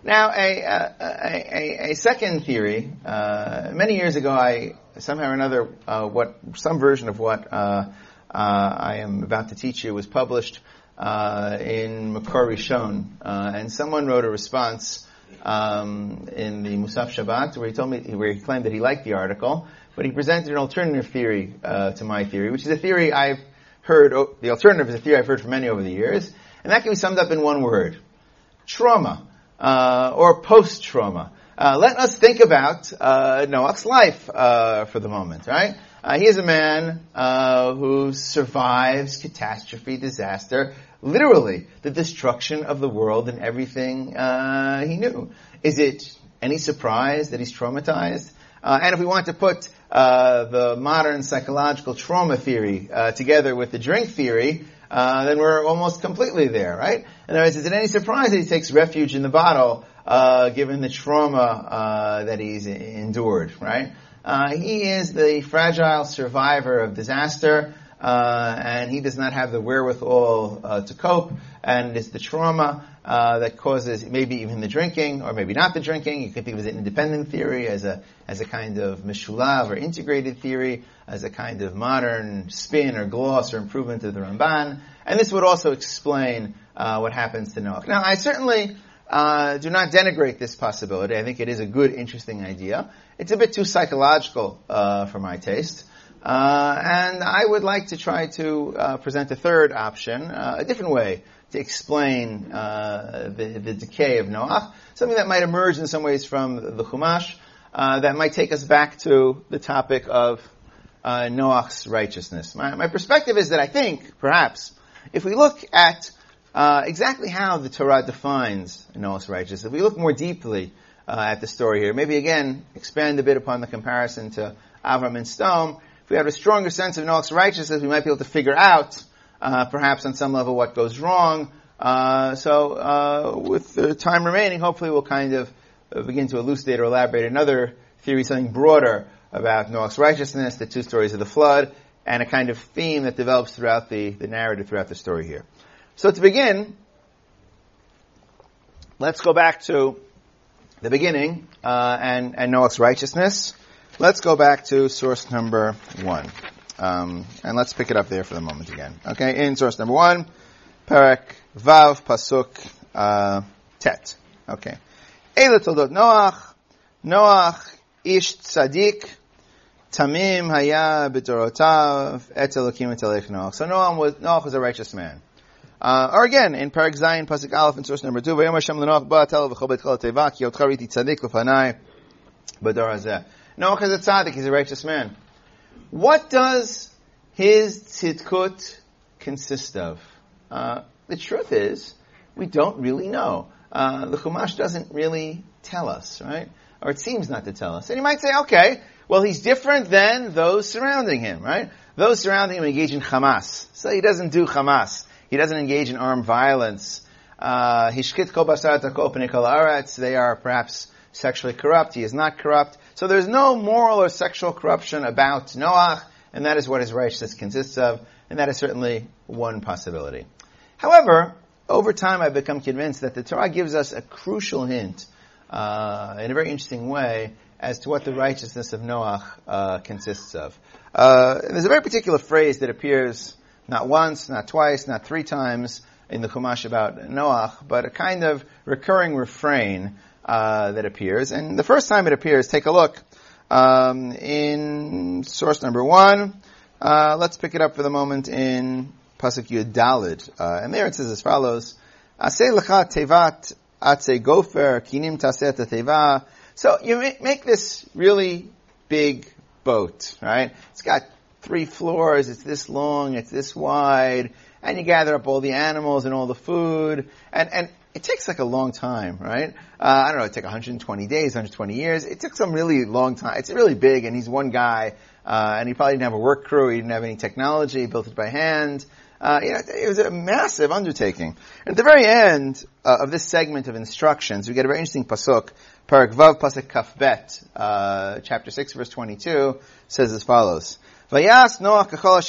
Uh, now, a, a, a, a, second theory. Uh, many years ago, I somehow or another, uh, what some version of what uh, uh, I am about to teach you was published in Makor Rishon, and someone wrote a response um, in the Musaf Shabbat where he told me where he claimed that he liked the article, but he presented an alternative theory to my theory, which is a theory I've heard, the alternative is a theory I've heard from many over the years, and that can be summed up in one word. Trauma. Uh, or post-trauma. Uh, let us think about uh, Noach's life uh, for the moment, right? Uh, he is a man uh, who survives catastrophe, disaster, literally the destruction of the world and everything he knew. Is it any surprise that he's traumatized? and if we want to put uh, the modern psychological trauma theory uh, together with the drink theory, uh, then we're almost completely there, right? In other words, is it any surprise that he takes refuge in the bottle, uh, given the trauma uh, that he's endured, right? he is the fragile survivor of disaster. Uh, and he does not have the wherewithal uh, to cope, and it's the trauma uh, that causes maybe even the drinking, or maybe not the drinking. You could think of it as an independent theory, as a as a kind of mishulav or integrated theory, as a kind of modern spin or gloss or improvement of the Ramban, and this would also explain uh, what happens to Noach. Now, I certainly. Uh, do not denigrate this possibility. I think it is a good, interesting idea. It's a bit too psychological uh, for my taste. Uh, and I would like to try to uh, present a third option, a different way to explain uh, the, the, decay of Noach, something that might emerge in some ways from the Chumash, uh, that might take us back to the topic of uh, Noach's righteousness. My, my, perspective is that I think, perhaps, if we look at exactly how the Torah defines Noach's righteousness, if we look more deeply at the story here, maybe again expand a bit upon the comparison to Avram and Sodom, we have a stronger sense of Noach's righteousness, we might be able to figure out, uh, perhaps on some level, what goes wrong. Uh, so, uh, with the time remaining, hopefully we'll kind of uh, begin to elucidate or elaborate another theory, something broader about Noah's righteousness, the two stories of the flood, and a kind of theme that develops throughout the, the narrative throughout the story here. So to begin, let's go back to the beginning uh, and, and Noach's righteousness. Let's go back to source number one. Um, and let's pick it up there for the moment again. Okay, in source number one, Perek Vav Pasuk uh, Tet. Okay. Eila Toldot Noach, Noach Ish Tzadik, Tamim Haya B'Dorotav, Et Elokim Et Noach. So Noach was, Noach was a righteous man. Uh, or again, in Perek Zayin, Pasuk Aleph, in source number two, Vayom Hashem L'Noach Ba Tel V'Chol Bet Chol Teva, Yotcha Riti Tzadik L'Fanai, B'Dor Hazeh. Noach is a tzaddik, he's a righteous man. What does his tzidkut consist of? Uh, the truth is, we don't really know. Uh, the Chumash doesn't really tell us, right? Or it seems not to tell us. And you might say, okay, well, he's different than those surrounding him, right? Those surrounding him engage in Hamas. So he doesn't do Hamas. He doesn't engage in armed violence. Uh, Hishkit kol They are perhaps sexually corrupt. He is not corrupt. So there's no moral or sexual corruption about Noach, and that is what his righteousness consists of, and that is certainly one possibility. However, over time I've become convinced that the Torah gives us a crucial hint uh, in a very interesting way as to what the righteousness of Noach uh, consists of. Uh, there's a very particular phrase that appears not once, not twice, not three times in the Chumash about Noach, but a kind of recurring refrain uh, that appears. And the first time it appears, take a look um, in source number one. Uh, let's pick it up for the moment in pasuk Yud Dalid, uh, and there it says as follows: "Aseh lecha tevat atze gofer kinim taseh teva." So you make this really big boat, right? It's got three floors. It's this long. It's this wide. And you gather up all the animals and all the food. And, and it takes like a long time, right? Uh, I don't know, it took 120 days, 120 years. It took some really long time. It's really big and he's one guy, uh, and he probably didn't have a work crew, he didn't have any technology, he built it by hand. Uh, you know, it was a massive undertaking. At the very end uh, of this segment of instructions, we get a very interesting pasuk, Parak Vav Pasuk Kaf Bet, uh, chapter 6 verse 22, says as follows. Vayas Noach kachol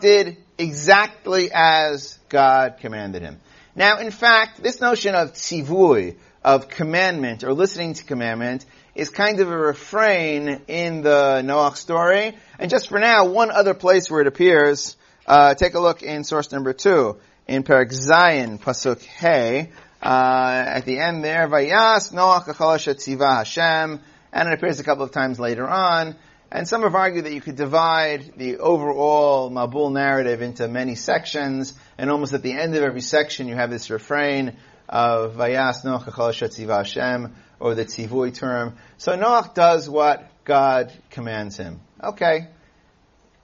did exactly as God commanded him. Now, in fact, this notion of tzivui, of commandment or listening to commandment, is kind of a refrain in the Noach story. And just for now, one other place where it appears, uh, take a look in source number two, in Perak Zayin, Pasuk Hey, uh, at the end there, Vayas Noach kachol tziva Hashem, and it appears a couple of times later on. And some have argued that you could divide the overall Mabul narrative into many sections, and almost at the end of every section you have this refrain of Vayas Noach Tziva Hashem, or the Tzivui term. So Noach does what God commands him. Okay.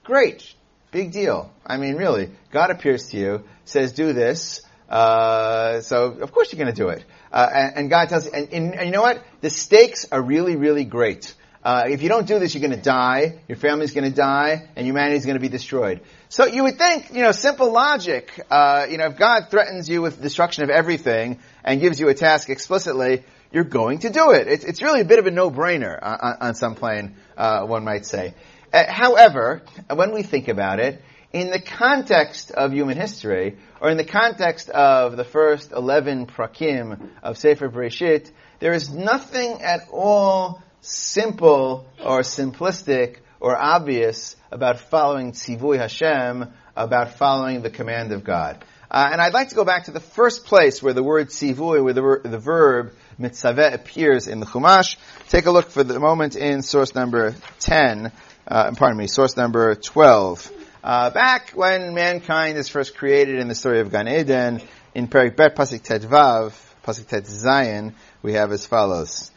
Great. Big deal. I mean, really. God appears to you, says do this, uh, so of course you're going to do it. Uh, and, and, God tells you, and, and, and you know what? The stakes are really, really great. Uh, if you don't do this, you're going to die. Your family's going to die, and humanity is going to be destroyed. So you would think, you know, simple logic. Uh, you know, if God threatens you with destruction of everything and gives you a task explicitly, you're going to do it. It's, it's really a bit of a no-brainer on, on some plane, uh, one might say. Uh, however, when we think about it, in the context of human history, or in the context of the first 11 prakim of Sefer Bereshit, there is nothing at all simple or simplistic or obvious about following tzivui Hashem, about following the command of God. Uh, and I'd like to go back to the first place where the word tzivui, where the, the verb mitzaveh appears in the Chumash. Take a look for the moment in source number 10, uh, pardon me, source number 12. Uh, back when mankind is first created in the story of Gan Eden, in Perik Bet Pasik Tet Vav, Pasik Tet Zayin, we have as follows.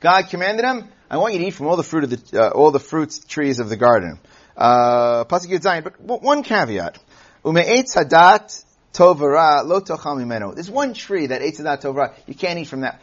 God commanded him, I want you to eat from all the fruit of the, uh, all the fruits trees of the garden. Uh, but one caveat. hadat tovara lo tochal There's one tree that eitz hadat tovara, you can't eat from that.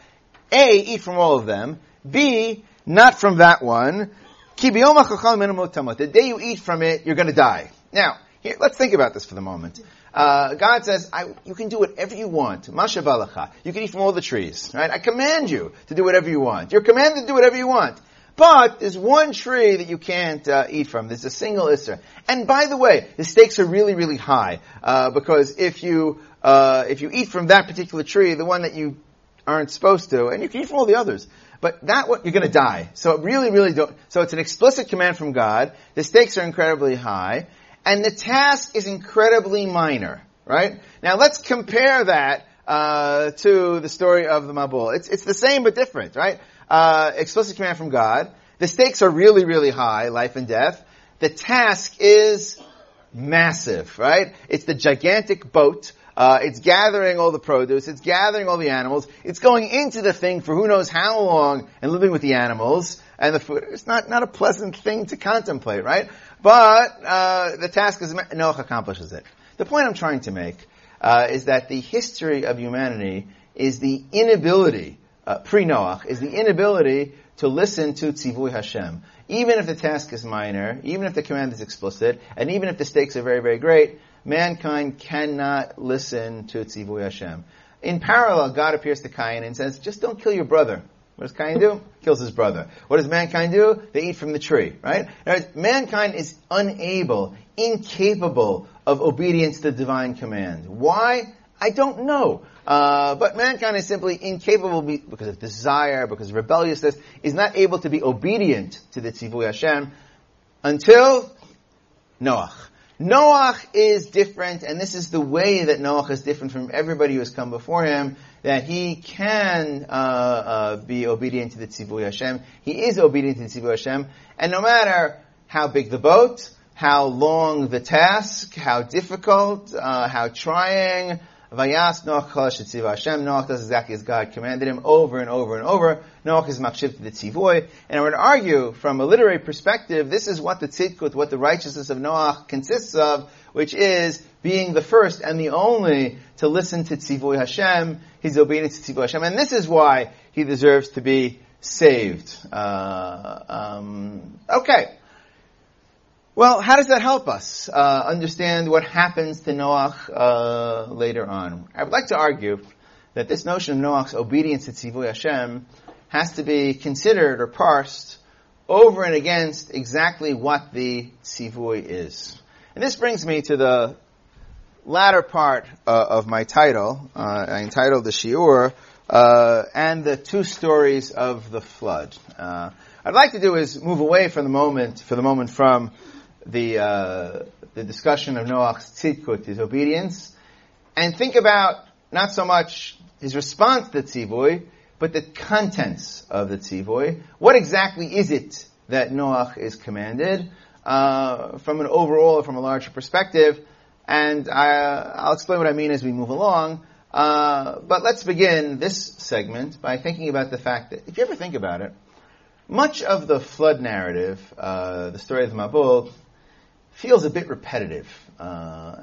A, eat from all of them. B, not from that one. The day you eat from it, you're gonna die. Now, here, let's think about this for the moment. Uh, God says, you can do whatever you want. Masha balacha. You can eat from all the trees, right? I command you to do whatever you want. You're commanded to do whatever you want. But there's one tree that you can't uh, eat from. There's a single isser. And by the way, the stakes are really, really high uh, because if you uh, if you eat from that particular tree, the one that you aren't supposed to, and you can eat from all the others, but that one you're going to die. So really, really don't. So it's an explicit command from God. The stakes are incredibly high, and the task is incredibly minor, right? Now let's compare that uh, to the story of the Mabul. It's, it's the same but different, right? Uh, explicit command from God. The stakes are really, really high, life and death. The task is massive, right? It's the gigantic boat. Uh, it's gathering all the produce. It's gathering all the animals. It's going into the thing for who knows how long and living with the animals and the food. It's not, not a pleasant thing to contemplate, right? But uh, the task is Noach accomplishes it. The point I'm trying to make uh, is that the history of humanity is the inability, uh, pre-Noach, is the inability to listen to tzivui Hashem. Even if the task is minor, even if the command is explicit, and even if the stakes are very, very great, mankind cannot listen to tzivui Hashem. In parallel, God appears to Cain and says, just don't kill your brother. What does Cain do? Kills his brother. What does mankind do? They eat from the tree, right? Words, mankind is unable, incapable of obedience to divine command. Why? I don't know. Uh, but mankind is simply incapable because of desire, because of rebelliousness, is not able to be obedient to the Tzivui Hashem until Noach. Noach is different, and this is the way that Noach is different from everybody who has come before him, that he can uh, uh, be obedient to the Tzivui Hashem. He is obedient to the Tzivui Hashem, and no matter how big the boat, how long the task, how difficult, uh, how trying, Vayas Noach Chol Hashem. Noach does exactly as God commanded him over and over and over. Noach is makshiv to the tzivui. And I would argue, from a literary perspective, this is what the tzidkut, what the righteousness of Noach consists of, which is being the first and the only to listen to tzivui Hashem, his obedience to tzivui Hashem. And this is why he deserves to be saved. Uh, um, okay. Well, how does that help us uh, understand what happens to Noach uh, later on? I would like to argue that this notion of Noach's obedience to Tzivui Hashem has to be considered or parsed over and against exactly what the Tzivui is. And this brings me to the latter part uh, of my title. Uh, I entitled the Shiur, uh, and the two stories of the flood. Uh, I'd like to do is move away from the moment, for the moment from the uh, the discussion of Noach's tzidkut, his obedience, and think about not so much his response to the tzivui, but the contents of the tzivui. What exactly is it that Noach is commanded uh, from an overall from a larger perspective? And I, will explain what I mean as we move along. Uh, but let's begin this segment by thinking about the fact that if you ever think about it, much of the flood narrative, uh, the story of Mabul, feels a bit repetitive. Uh,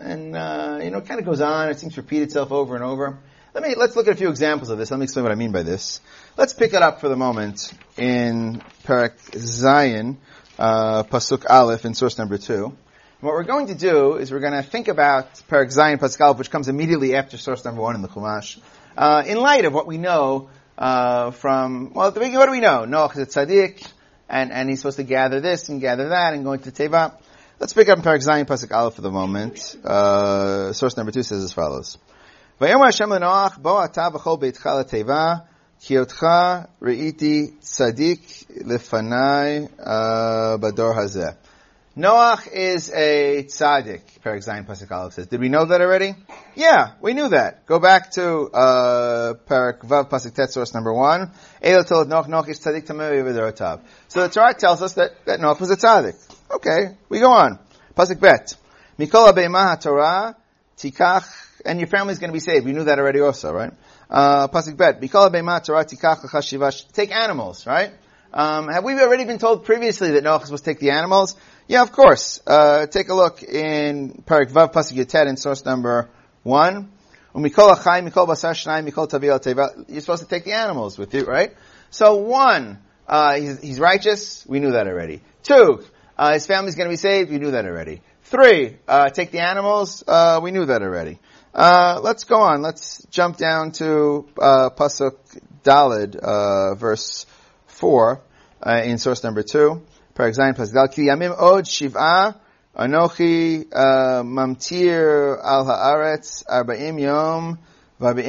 and, uh, you know, it kind of goes on. It seems to repeat itself over and over. Let me, let's look at a few examples of this. Let me explain what I mean by this. Let's pick it up for the moment in Parak Zayin, uh, Pasuk Aleph in source number two. And what we're going to do is we're going to think about Parak Zayin, Pasuk Aleph, which comes immediately after source number one in the Chumash, uh, in light of what we know, uh, from, well, at the beginning, what do we know? Noach is a tzaddik, and, and he's supposed to gather this and gather that and go into Teva. Let's pick up Parak Zayin Pasuk Aleph for the moment. Uh, source number two says as follows. Lefanai uh. Noach is a tzaddik, Parak Zayin Pasuk Aleph says. Did we know that already? Yeah, we knew that. Go back to uh, Parak Vav Pasuk Tet, source number one. So the Torah tells us that, that Noach was a tzaddik. Okay, we go on. Pasuk bet. Mikol Abeimah Torah tikach, and your family's going to be saved. We knew that already also, right? Uh, Pasuk bet. Mikol Abeimah Torah tikach l'chashivash. Take animals, right? Um, have we already been told previously that Noach was take the animals? Yeah, of course. Uh, take a look in Parak Vav Pasuk Yotet in source number one. You're supposed to take the animals with you, right? So one, uh, he's, he's righteous. We knew that already. Two, uh, his family's going to be saved. We knew that already. Three, uh, take the animals. Uh, we knew that already. Uh, let's go on. Let's jump down to uh, pasuk Dalid, uh, verse four, in source number two. Parak Zayin pasuk Dalid. Ki yamim od shiv'a anochi mamtir al haaretz arba'im yom Okay,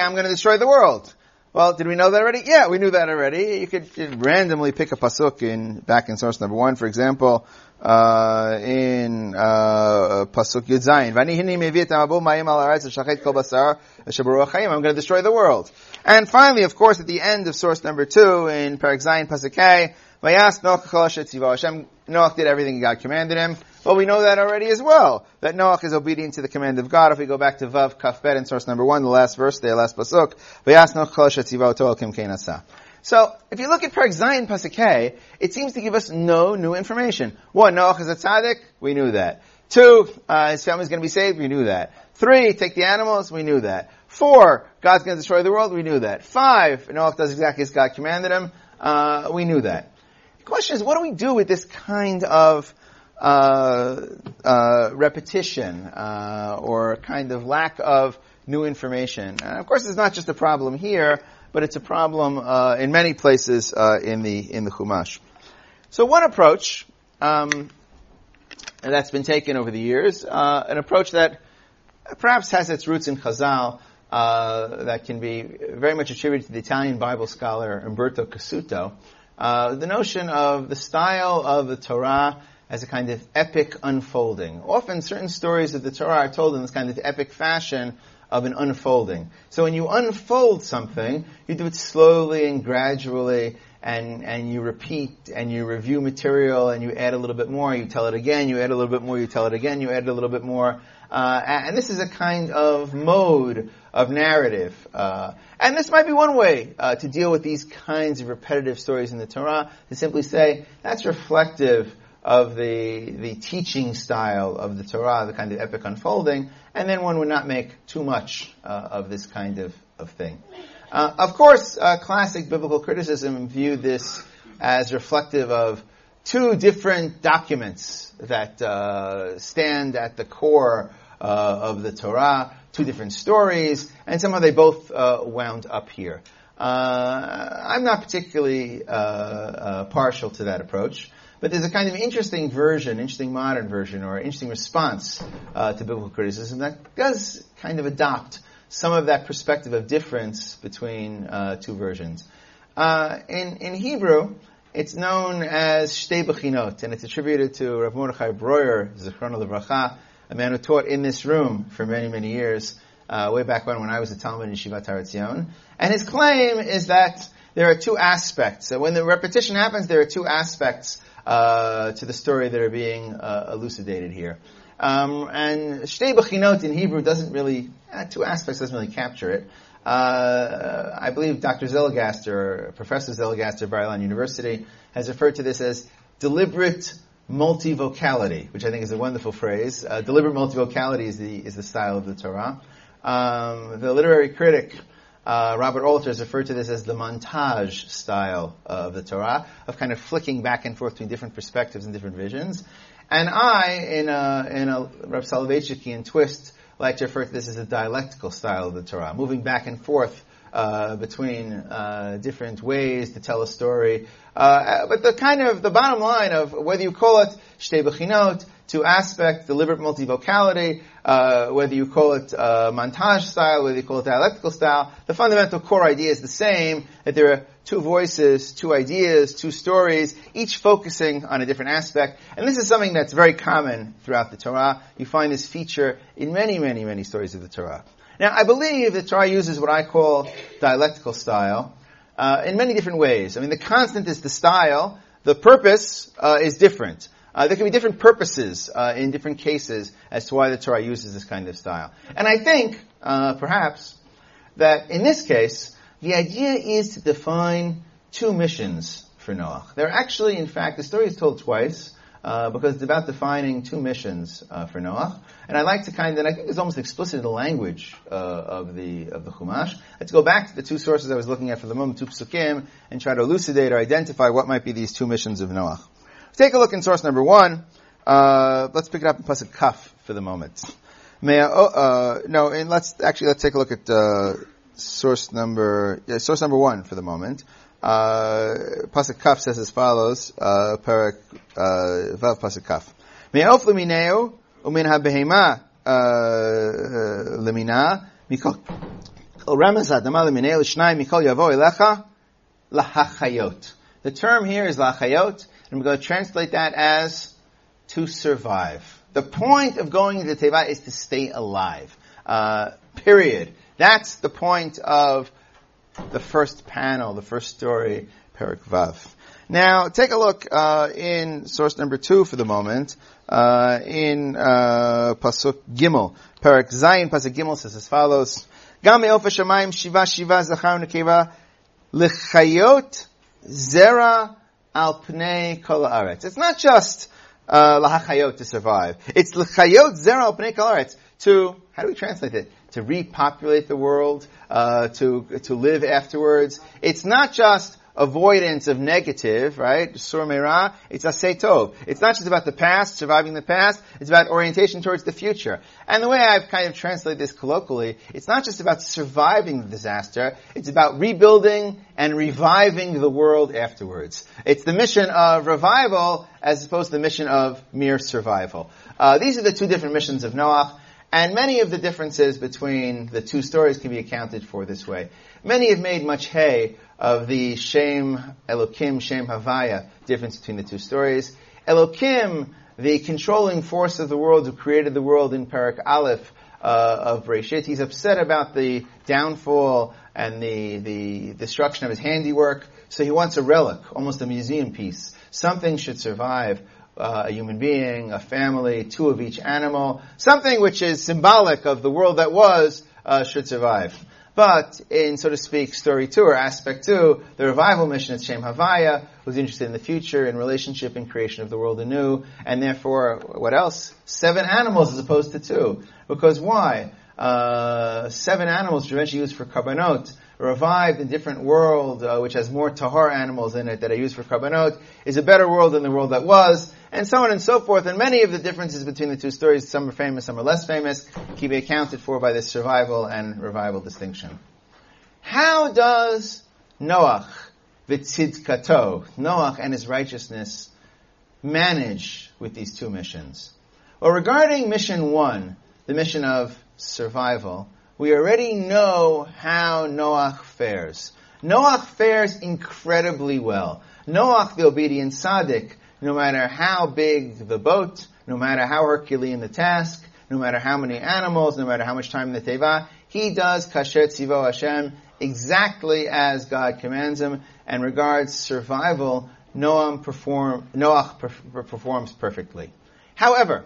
I'm going to destroy the world. Well, did we know that already? Yeah, we knew that already. You could, randomly pick a pasuk in back in source number one, for example, uh, in uh, pasuk Yud Zayin. I'm going to destroy the world. And finally, of course, at the end of source number two in Parak Zayin pasuk K, Hashem Noach did everything God commanded him. Well, we know that already as well. That Noach is obedient to the command of God. If we go back to Vav Kafbet in source number one, the last verse there, last pasuk, so, if you look at Zayin Pasuk it seems to give us no new information. One, Noach is a tzaddik, we knew that. Two, uh, his family's going to be saved, we knew that. Three, take the animals, we knew that. Four, God's going to destroy the world, we knew that. Five, Noach does exactly as God commanded him, uh, we knew that. The question is, what do we do with this kind of repetition uh, or kind of lack of new information. And of course, it's not just a problem here, but it's a problem uh, in many places uh, in the in the Chumash. So one approach um, that's been taken over the years, uh, an approach that perhaps has its roots in Chazal, uh, that can be very much attributed to the Italian Bible scholar Umberto Cassuto, uh, the notion of the style of the Torah as a kind of epic unfolding. Often certain stories of the Torah are told in this kind of epic fashion of an unfolding. So when you unfold something, you do it slowly and gradually and, and you repeat and you review material and you add a little bit more, you tell it again, you add a little bit more, you tell it again, you add a little bit more. Uh, and this is a kind of mode of narrative. Uh, and this might be one way uh, to deal with these kinds of repetitive stories in the Torah, to simply say, that's reflective of the, the teaching style of the Torah, the kind of epic unfolding, and then one would not make too much uh, of this kind of, of thing. Uh, of course, uh, classic biblical criticism viewed this as reflective of two different documents that uh, stand at the core uh, of the Torah, two different stories, and somehow they both uh, wound up here. Uh, I'm not particularly partial to that approach. But there's a kind of interesting version, interesting modern version, or interesting response uh, to biblical criticism that does kind of adopt some of that perspective of difference between uh, two versions. Uh, in, in Hebrew, it's known as Shtei Bechinot, and it's attributed to Rav Mordechai Breuer, Zichron Levracha, a man who taught in this room for many, many years, uh, way back when, when I was a Talmud in Shivat Zion. And his claim is that there are two aspects. So when the repetition happens, there are two aspects uh, to the story that are being uh, elucidated here. Um, and Shtei Bechinot in Hebrew doesn't really, uh, two aspects doesn't really capture it. Uh, I believe Dr. Zeligast, Professor Zeligast of Bar Ilan University, has referred to this as deliberate multivocality, which I think is a wonderful phrase. Uh, deliberate multivocality is the, is the style of the Torah. Um, the literary critic uh, Robert Alter has referred to this as the montage style of the Torah, of kind of flicking back and forth between different perspectives and different visions. And I, in a, in a Reb Soloveitchikian twist, like to refer to this as a dialectical style of the Torah, moving back and forth uh, between uh, different ways to tell a story. Uh, but the kind of the bottom line of whether you call it shtei two aspect, deliberate multivocality, uh, whether you call it uh, montage style, whether you call it dialectical style, the fundamental core idea is the same, that there are two voices, two ideas, two stories, each focusing on a different aspect. And this is something that's very common throughout the Torah. You find this feature in many, many, many stories of the Torah. Now, I believe the Torah uses what I call dialectical style uh, in many different ways. I mean, the constant is the style. The purpose uh, is different. Uh, there can be different purposes uh, in different cases as to why the Torah uses this kind of style. And I think, uh, perhaps, that in this case, the idea is to define two missions for Noah. There are actually, in fact, the story is told twice uh, because it's about defining two missions uh, for Noah. And I like to kind of, and I think it's almost explicit in the language uh, of the of the Chumash. Let's go back to the two sources I was looking at for the moment, two psukim, and try to elucidate or identify what might be these two missions of Noah. Take a look in source number one. Uh, let's pick it up in pasuk kaf for the moment. May I, oh, uh, no, and let's actually let's take a look at uh, source number yeah, source number one for the moment. Uh, pasuk Kaf says as follows, uh, uh, Vav Pasuk Kaf. Umin ha'behema lemina mikol l'shnai mikol yavo elecha lahachayot. The term here is lahachayot, and we're going to translate that as to survive. The point of going into Teva is to stay alive. Uh, period. That's the point of the first panel, the first story, Perik Vav. Now, take a look uh, in source number two for the moment. Uh, in uh, pasuk Gimel, Perik Zayin, pasuk Gimel says as follows: Gam me'ofa shamayim shiva shiva zachar nekeva lechayot zera al pnei kol haaretz. It's not just uh, to survive. It's lechayot zera al pnei kol haaretz to how do we translate it? To repopulate the world, uh, to to live afterwards. It's not just avoidance of negative, right? Sur Meira, it's Asetov. It's not just about the past, surviving the past, it's about orientation towards the future. And the way I've kind of translated this colloquially, it's not just about surviving the disaster, it's about rebuilding and reviving the world afterwards. It's the mission of revival as opposed to the mission of mere survival. Uh, these are the two different missions of Noah. And many of the differences between the two stories can be accounted for this way. Many have made much hay of the Shem Elokim, Shem Havaya difference between the two stories. Elokim, the controlling force of the world who created the world in Parak Aleph uh, of Breshit, he's upset about the downfall and the, the destruction of his handiwork, so he wants a relic, almost a museum piece. Something should survive uh, a human being, a family, two of each animal, something which is symbolic of the world that was, uh, should survive. But in, so to speak, story two or aspect two, the revival mission is Shem Havaya, who's interested in the future, in relationship and creation of the world anew, and therefore, what else? Seven animals as opposed to two. Because why? Uh, seven animals eventually used for karbanot revived a different world, uh, which has more tahar animals in it that are used for karbanot, is a better world than the world that was, and so on and so forth. And many of the differences between the two stories, some are famous, some are less famous, can be accounted for by this survival and revival distinction. How does Noach, v'tzidkato, Noach and his righteousness, manage with these two missions? Well, regarding mission one, the mission of survival, we already know how Noach fares. Noach fares incredibly well. Noach, the obedient tzaddik, no matter how big the boat, no matter how Herculean the task, no matter how many animals, no matter how much time in the teva, he does kasher tzivo Hashem exactly as God commands him, and regards survival, Noah perform, Noach performs perfectly. However,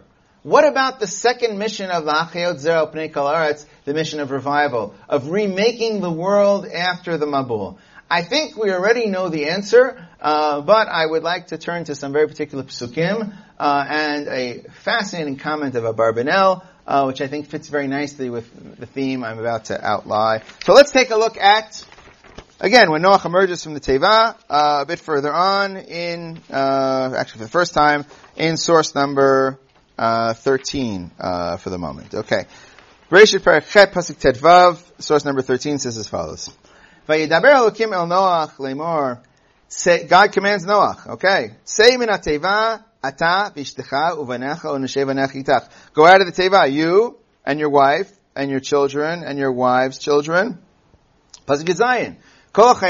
what about the second mission of Achayot Zerah Pnei the mission of revival, of remaking the world after the Mabul? I think we already know the answer, uh, but I would like to turn to some very particular psukim uh, and a fascinating comment of Abarbanel, uh, which I think fits very nicely with the theme I'm about to outline. So let's take a look at Again, when Noach emerges from the Teva, uh, a bit further on in, uh, actually for the first time, in source number uh, 13 uh, for the moment. Okay. Bereshit Perachet Pasuk Tedvav, source number 13 says as follows. Vayidaber Elokim el Noach lemor. God commands Noach. Okay. Say min teva ata v'ishtecha uvanecha u'neshevanech itach. Go out of the teva, you and your wife and your children and your wives' children. Pasuk Zion. All the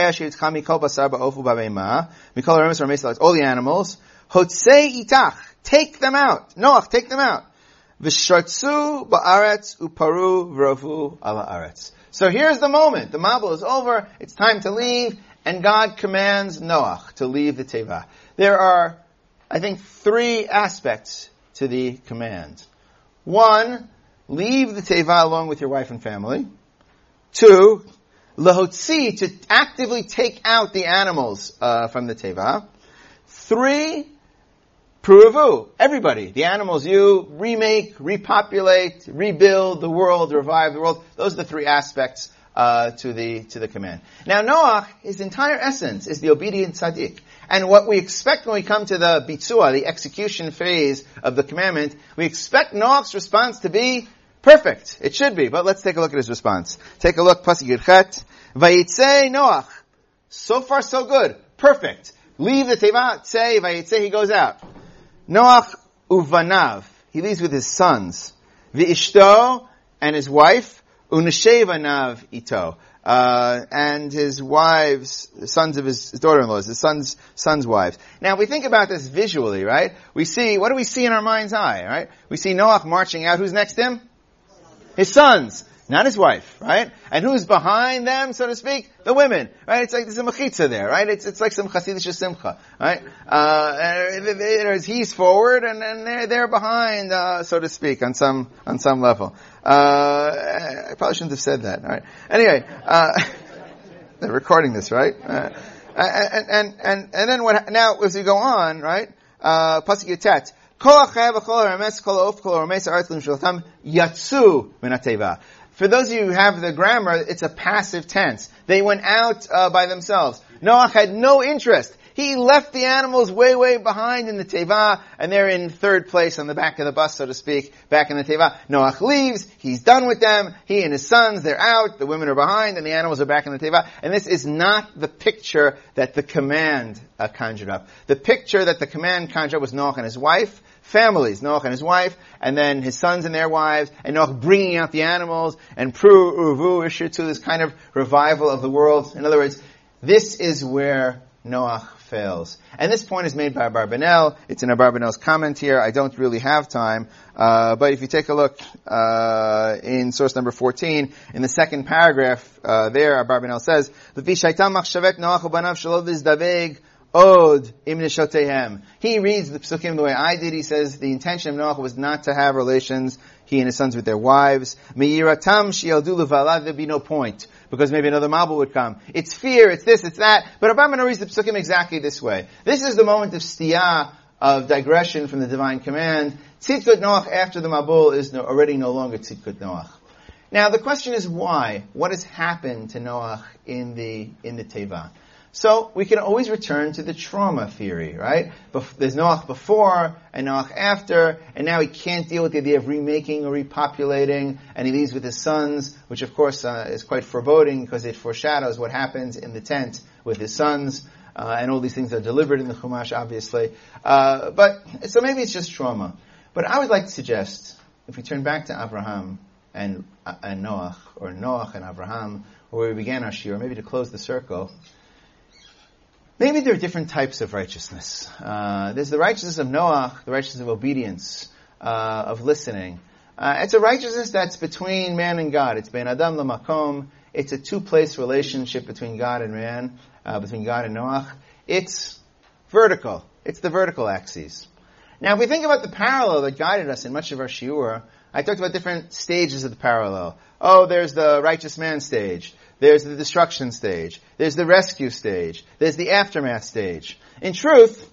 animals. Hotzei itach. Take them out. Noach, take them out. V'shartzu ba'aretz uparu v'ravu ala aretz. So here's the moment. The Mabul is over. It's time to leave. And God commands Noach to leave the Teva. There are, I think, three aspects to the command. One, leave the Teva along with your wife and family. Two, lahotzi, to actively take out the animals uh, from the Teva. Three, Pruvu, everybody, the animals, you, remake, repopulate, rebuild the world, revive the world. Those are the three aspects uh, to the to the command. Now Noach, his entire essence is the obedient tzaddik. And what we expect when we come to the bitzua, the execution phase of the commandment, we expect Noach's response to be perfect. It should be, but let's take a look at his response. Take a look, Pasuk Yudchet. Vayitze Noach. So far so good. Perfect. Leave the teva, say, Vayitze, he goes out. Noach uvanav. He leaves with his sons. V'ishto and his wife. Unashevanav ito. Uh, and his wives, sons of his daughter-in-laws, his sons, sons' wives. Now if we think about this visually, right? We see, what do we see in our mind's eye, right? We see Noach marching out. Who's next to him? His sons not his wife, right? And who's behind them, so to speak? The women, right? It's like there's a mechitza there, right? It's, it's like some chassidish simcha, right? Uh, he's forward and, and they're, they're behind, uh, so to speak, on some, on some level. Uh, I probably shouldn't have said that, right? Anyway, uh, they're recording this, right? Uh, and, and, and, and then what, now as we go on, right? Uh, Yatet, yatsu for those of you who have the grammar, it's a passive tense. They went out uh, by themselves. Noach had no interest. He left the animals way, way behind in the Teva, and they're in third place on the back of the bus, so to speak, back in the Teva. Noach leaves, he's done with them, he and his sons, they're out, the women are behind, and the animals are back in the Teva. And this is not the picture that the command uh, conjured up. The picture that the command conjured up was Noach and his wife, families, Noach and his wife, and then his sons and their wives, and Noach bringing out the animals, and Pru, Uvu, to this kind of revival of the world. In other words, this is where Noach fails. And this point is made by Abarbanel. It's in Abarbanel's comment here. I don't really have time. Uh, but if you take a look uh, in source number 14, in the second paragraph uh, there, Abarbanel says, Od He reads the psukim the way I did. He says the intention of Noach was not to have relations, he and his sons with their wives. Me'iratam there'd be no point because maybe another Mabul would come. It's fear, it's this, it's that. But Abarbanel reads the psukim exactly this way. This is the moment of stiyah, of digression from the divine command. Tzidkut Noach after the Mabul is no, already no longer Tzidkut Noach. Now the question is why? What has happened to Noach in the, in the Teva? So we can always return to the trauma theory, right? There's Noach before and Noach after, and now he can't deal with the idea of remaking or repopulating, and he leaves with his sons, which of course uh, is quite foreboding because it foreshadows what happens in the tent with his sons. Uh, and all these things are delivered in the Chumash, obviously. Uh, but so maybe it's just trauma. But I would like to suggest, if we turn back to Abraham and uh, and Noach, or Noach and Abraham, where we began our shiur, maybe to close the circle, Maybe there are different types of righteousness. Uh, there's the righteousness of Noah, the righteousness of obedience, uh, of listening. Uh, it's a righteousness that's between man and God. It's ben adam lamakom. It's a two-place relationship between God and man, uh, between God and Noah. It's vertical. It's the vertical axis. Now, if we think about the parallel that guided us in much of our shiur, I talked about different stages of the parallel. Oh, there's the righteous man stage. There's the destruction stage. There's the rescue stage. There's the aftermath stage. In truth,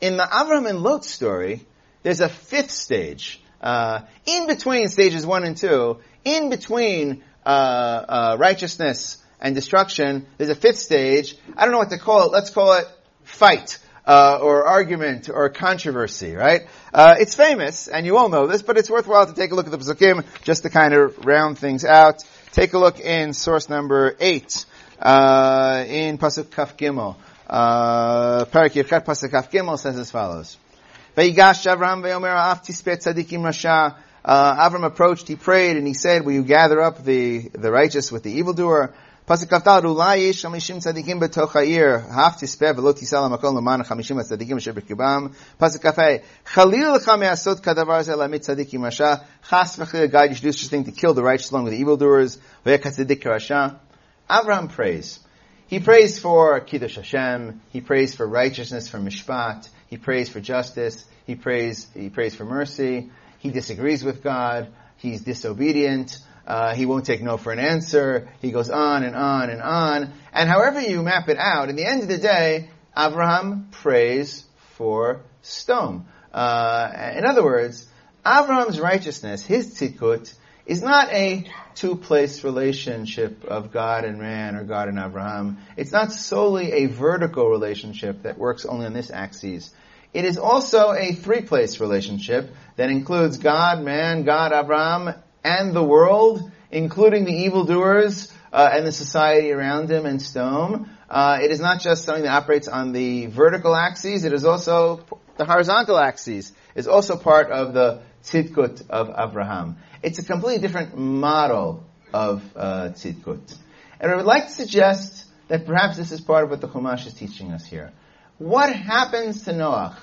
in the Avram and Lot story, there's a fifth stage. Uh, in between stages one and two, in between uh, uh, righteousness and destruction, there's a fifth stage. I don't know what to call it. Let's call it fight. Uh, or argument or controversy, right? Uh, it's famous, and you all know this, but it's worthwhile to take a look at the Pesukim just to kind of round things out. Take a look in source number eight, uh, in Pasuk Kaf Gimel. Uh, Parak Yirchat Pasuk Kaf Gimel says as follows. Vayigash Avram. Uh, Avram approached, he prayed, and he said, will you gather up the, the righteous with the evildoer? Pasuk Kaftal, Ulai yesh tzadikim betoch ha'ir, haf tisper v'lo tisal ha'makon l'man chamishim ha'tzadikim asher b'kibam. Pasuk Kafay, Chalil lecha me'asot kadavar zeh lamit tzadikim rasha, chas v'chil God, you should thing to kill the righteous along with the evildoers, v'yek ha'tzadik rasha. Avram prays. He prays for Kiddush Hashem, he prays for righteousness, for mishpat, he prays for justice, he prays, he prays for mercy, he disagrees with God, he's disobedient, uh, he won't take no for an answer. He goes on and on and on. And however you map it out, in the end of the day, Abraham prays for Sdom. Uh, in other words, Abraham's righteousness, his tzidkut, is not a two-place relationship of God and man or God and Abraham. It's not solely a vertical relationship that works only on this axis. It is also a three-place relationship that includes God, man, God, Abraham, and the world, including the evildoers uh, and the society around him and Sdom. Uh, it is not just something that operates on the vertical axes, it is also the horizontal axes, is also part of the tzidkut of Abraham. It's a completely different model of uh, tzidkut. And I would like to suggest that perhaps this is part of what the Chumash is teaching us here. What happens to Noach?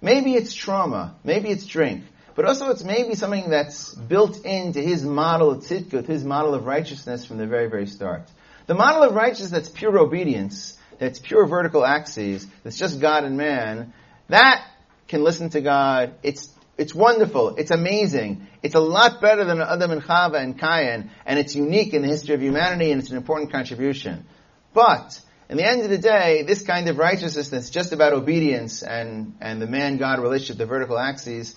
Maybe it's trauma, maybe it's drink, but also it's maybe something that's built into his model of tzidkut, his model of righteousness from the very, very start. The model of righteousness that's pure obedience, that's pure vertical axes, that's just God and man, that can listen to God. It's it's wonderful. It's amazing. It's a lot better than Adam and Chava and Cain, and it's unique in the history of humanity, and it's an important contribution. But in the end of the day, this kind of righteousness that's just about obedience and, and the man-God relationship, the vertical axes,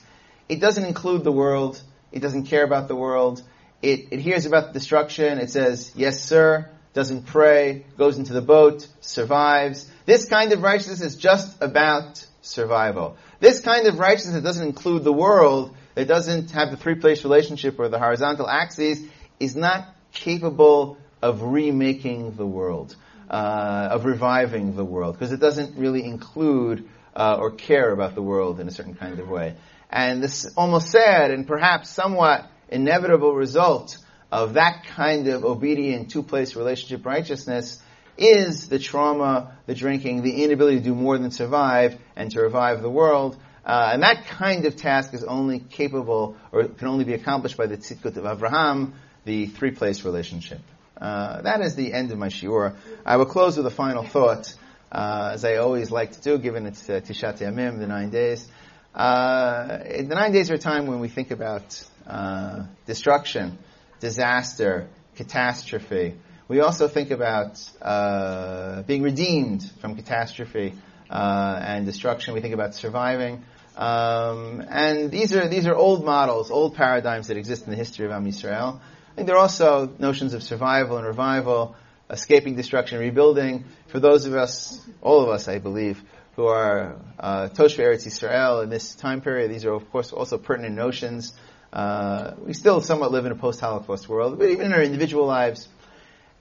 it doesn't include the world. It doesn't care about the world. It, it hears about the destruction. It says, yes, sir. doesn't pray, goes into the boat, survives. This kind of righteousness is just about survival. This kind of righteousness that doesn't include the world, that doesn't have the three-place relationship or the horizontal axes, is not capable of remaking the world, uh, of reviving the world, because it doesn't really include uh, or care about the world in a certain kind of way. And this almost sad and perhaps somewhat inevitable result of that kind of obedient two-place relationship righteousness is the trauma, the drinking, the inability to do more than survive and to revive the world. Uh, and that kind of task is only capable or can only be accomplished by the tzidkut of Avraham, the three-place relationship. Uh, that is the end of my shiur. I will close with a final thought, uh, as I always like to do, given it's uh, Tishat Yamim, the nine days. Uh, the nine days are a time when we think about uh, destruction, disaster, catastrophe. We also think about uh, being redeemed from catastrophe uh, and destruction. We think about surviving. Um, and these are these are old models, old paradigms that exist in the history of Am Yisrael. I think there are also notions of survival and revival, escaping destruction, rebuilding. For those of us, all of us, I believe, who are uh, Toshve Eretz Yisrael in this time period. These are, of course, also pertinent notions. Uh, we still somewhat live in a post-Holocaust world, but even in our individual lives,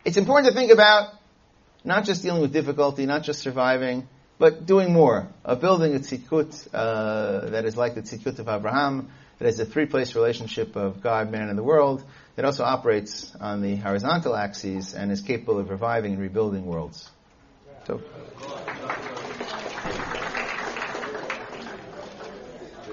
it's important to think about not just dealing with difficulty, not just surviving, but doing more, of building a tzidkut uh, that is like the tzidkut of Abraham, that is a three-place relationship of God, man, and the world, that also operates on the horizontal axes and is capable of reviving and rebuilding worlds. So. Gracias.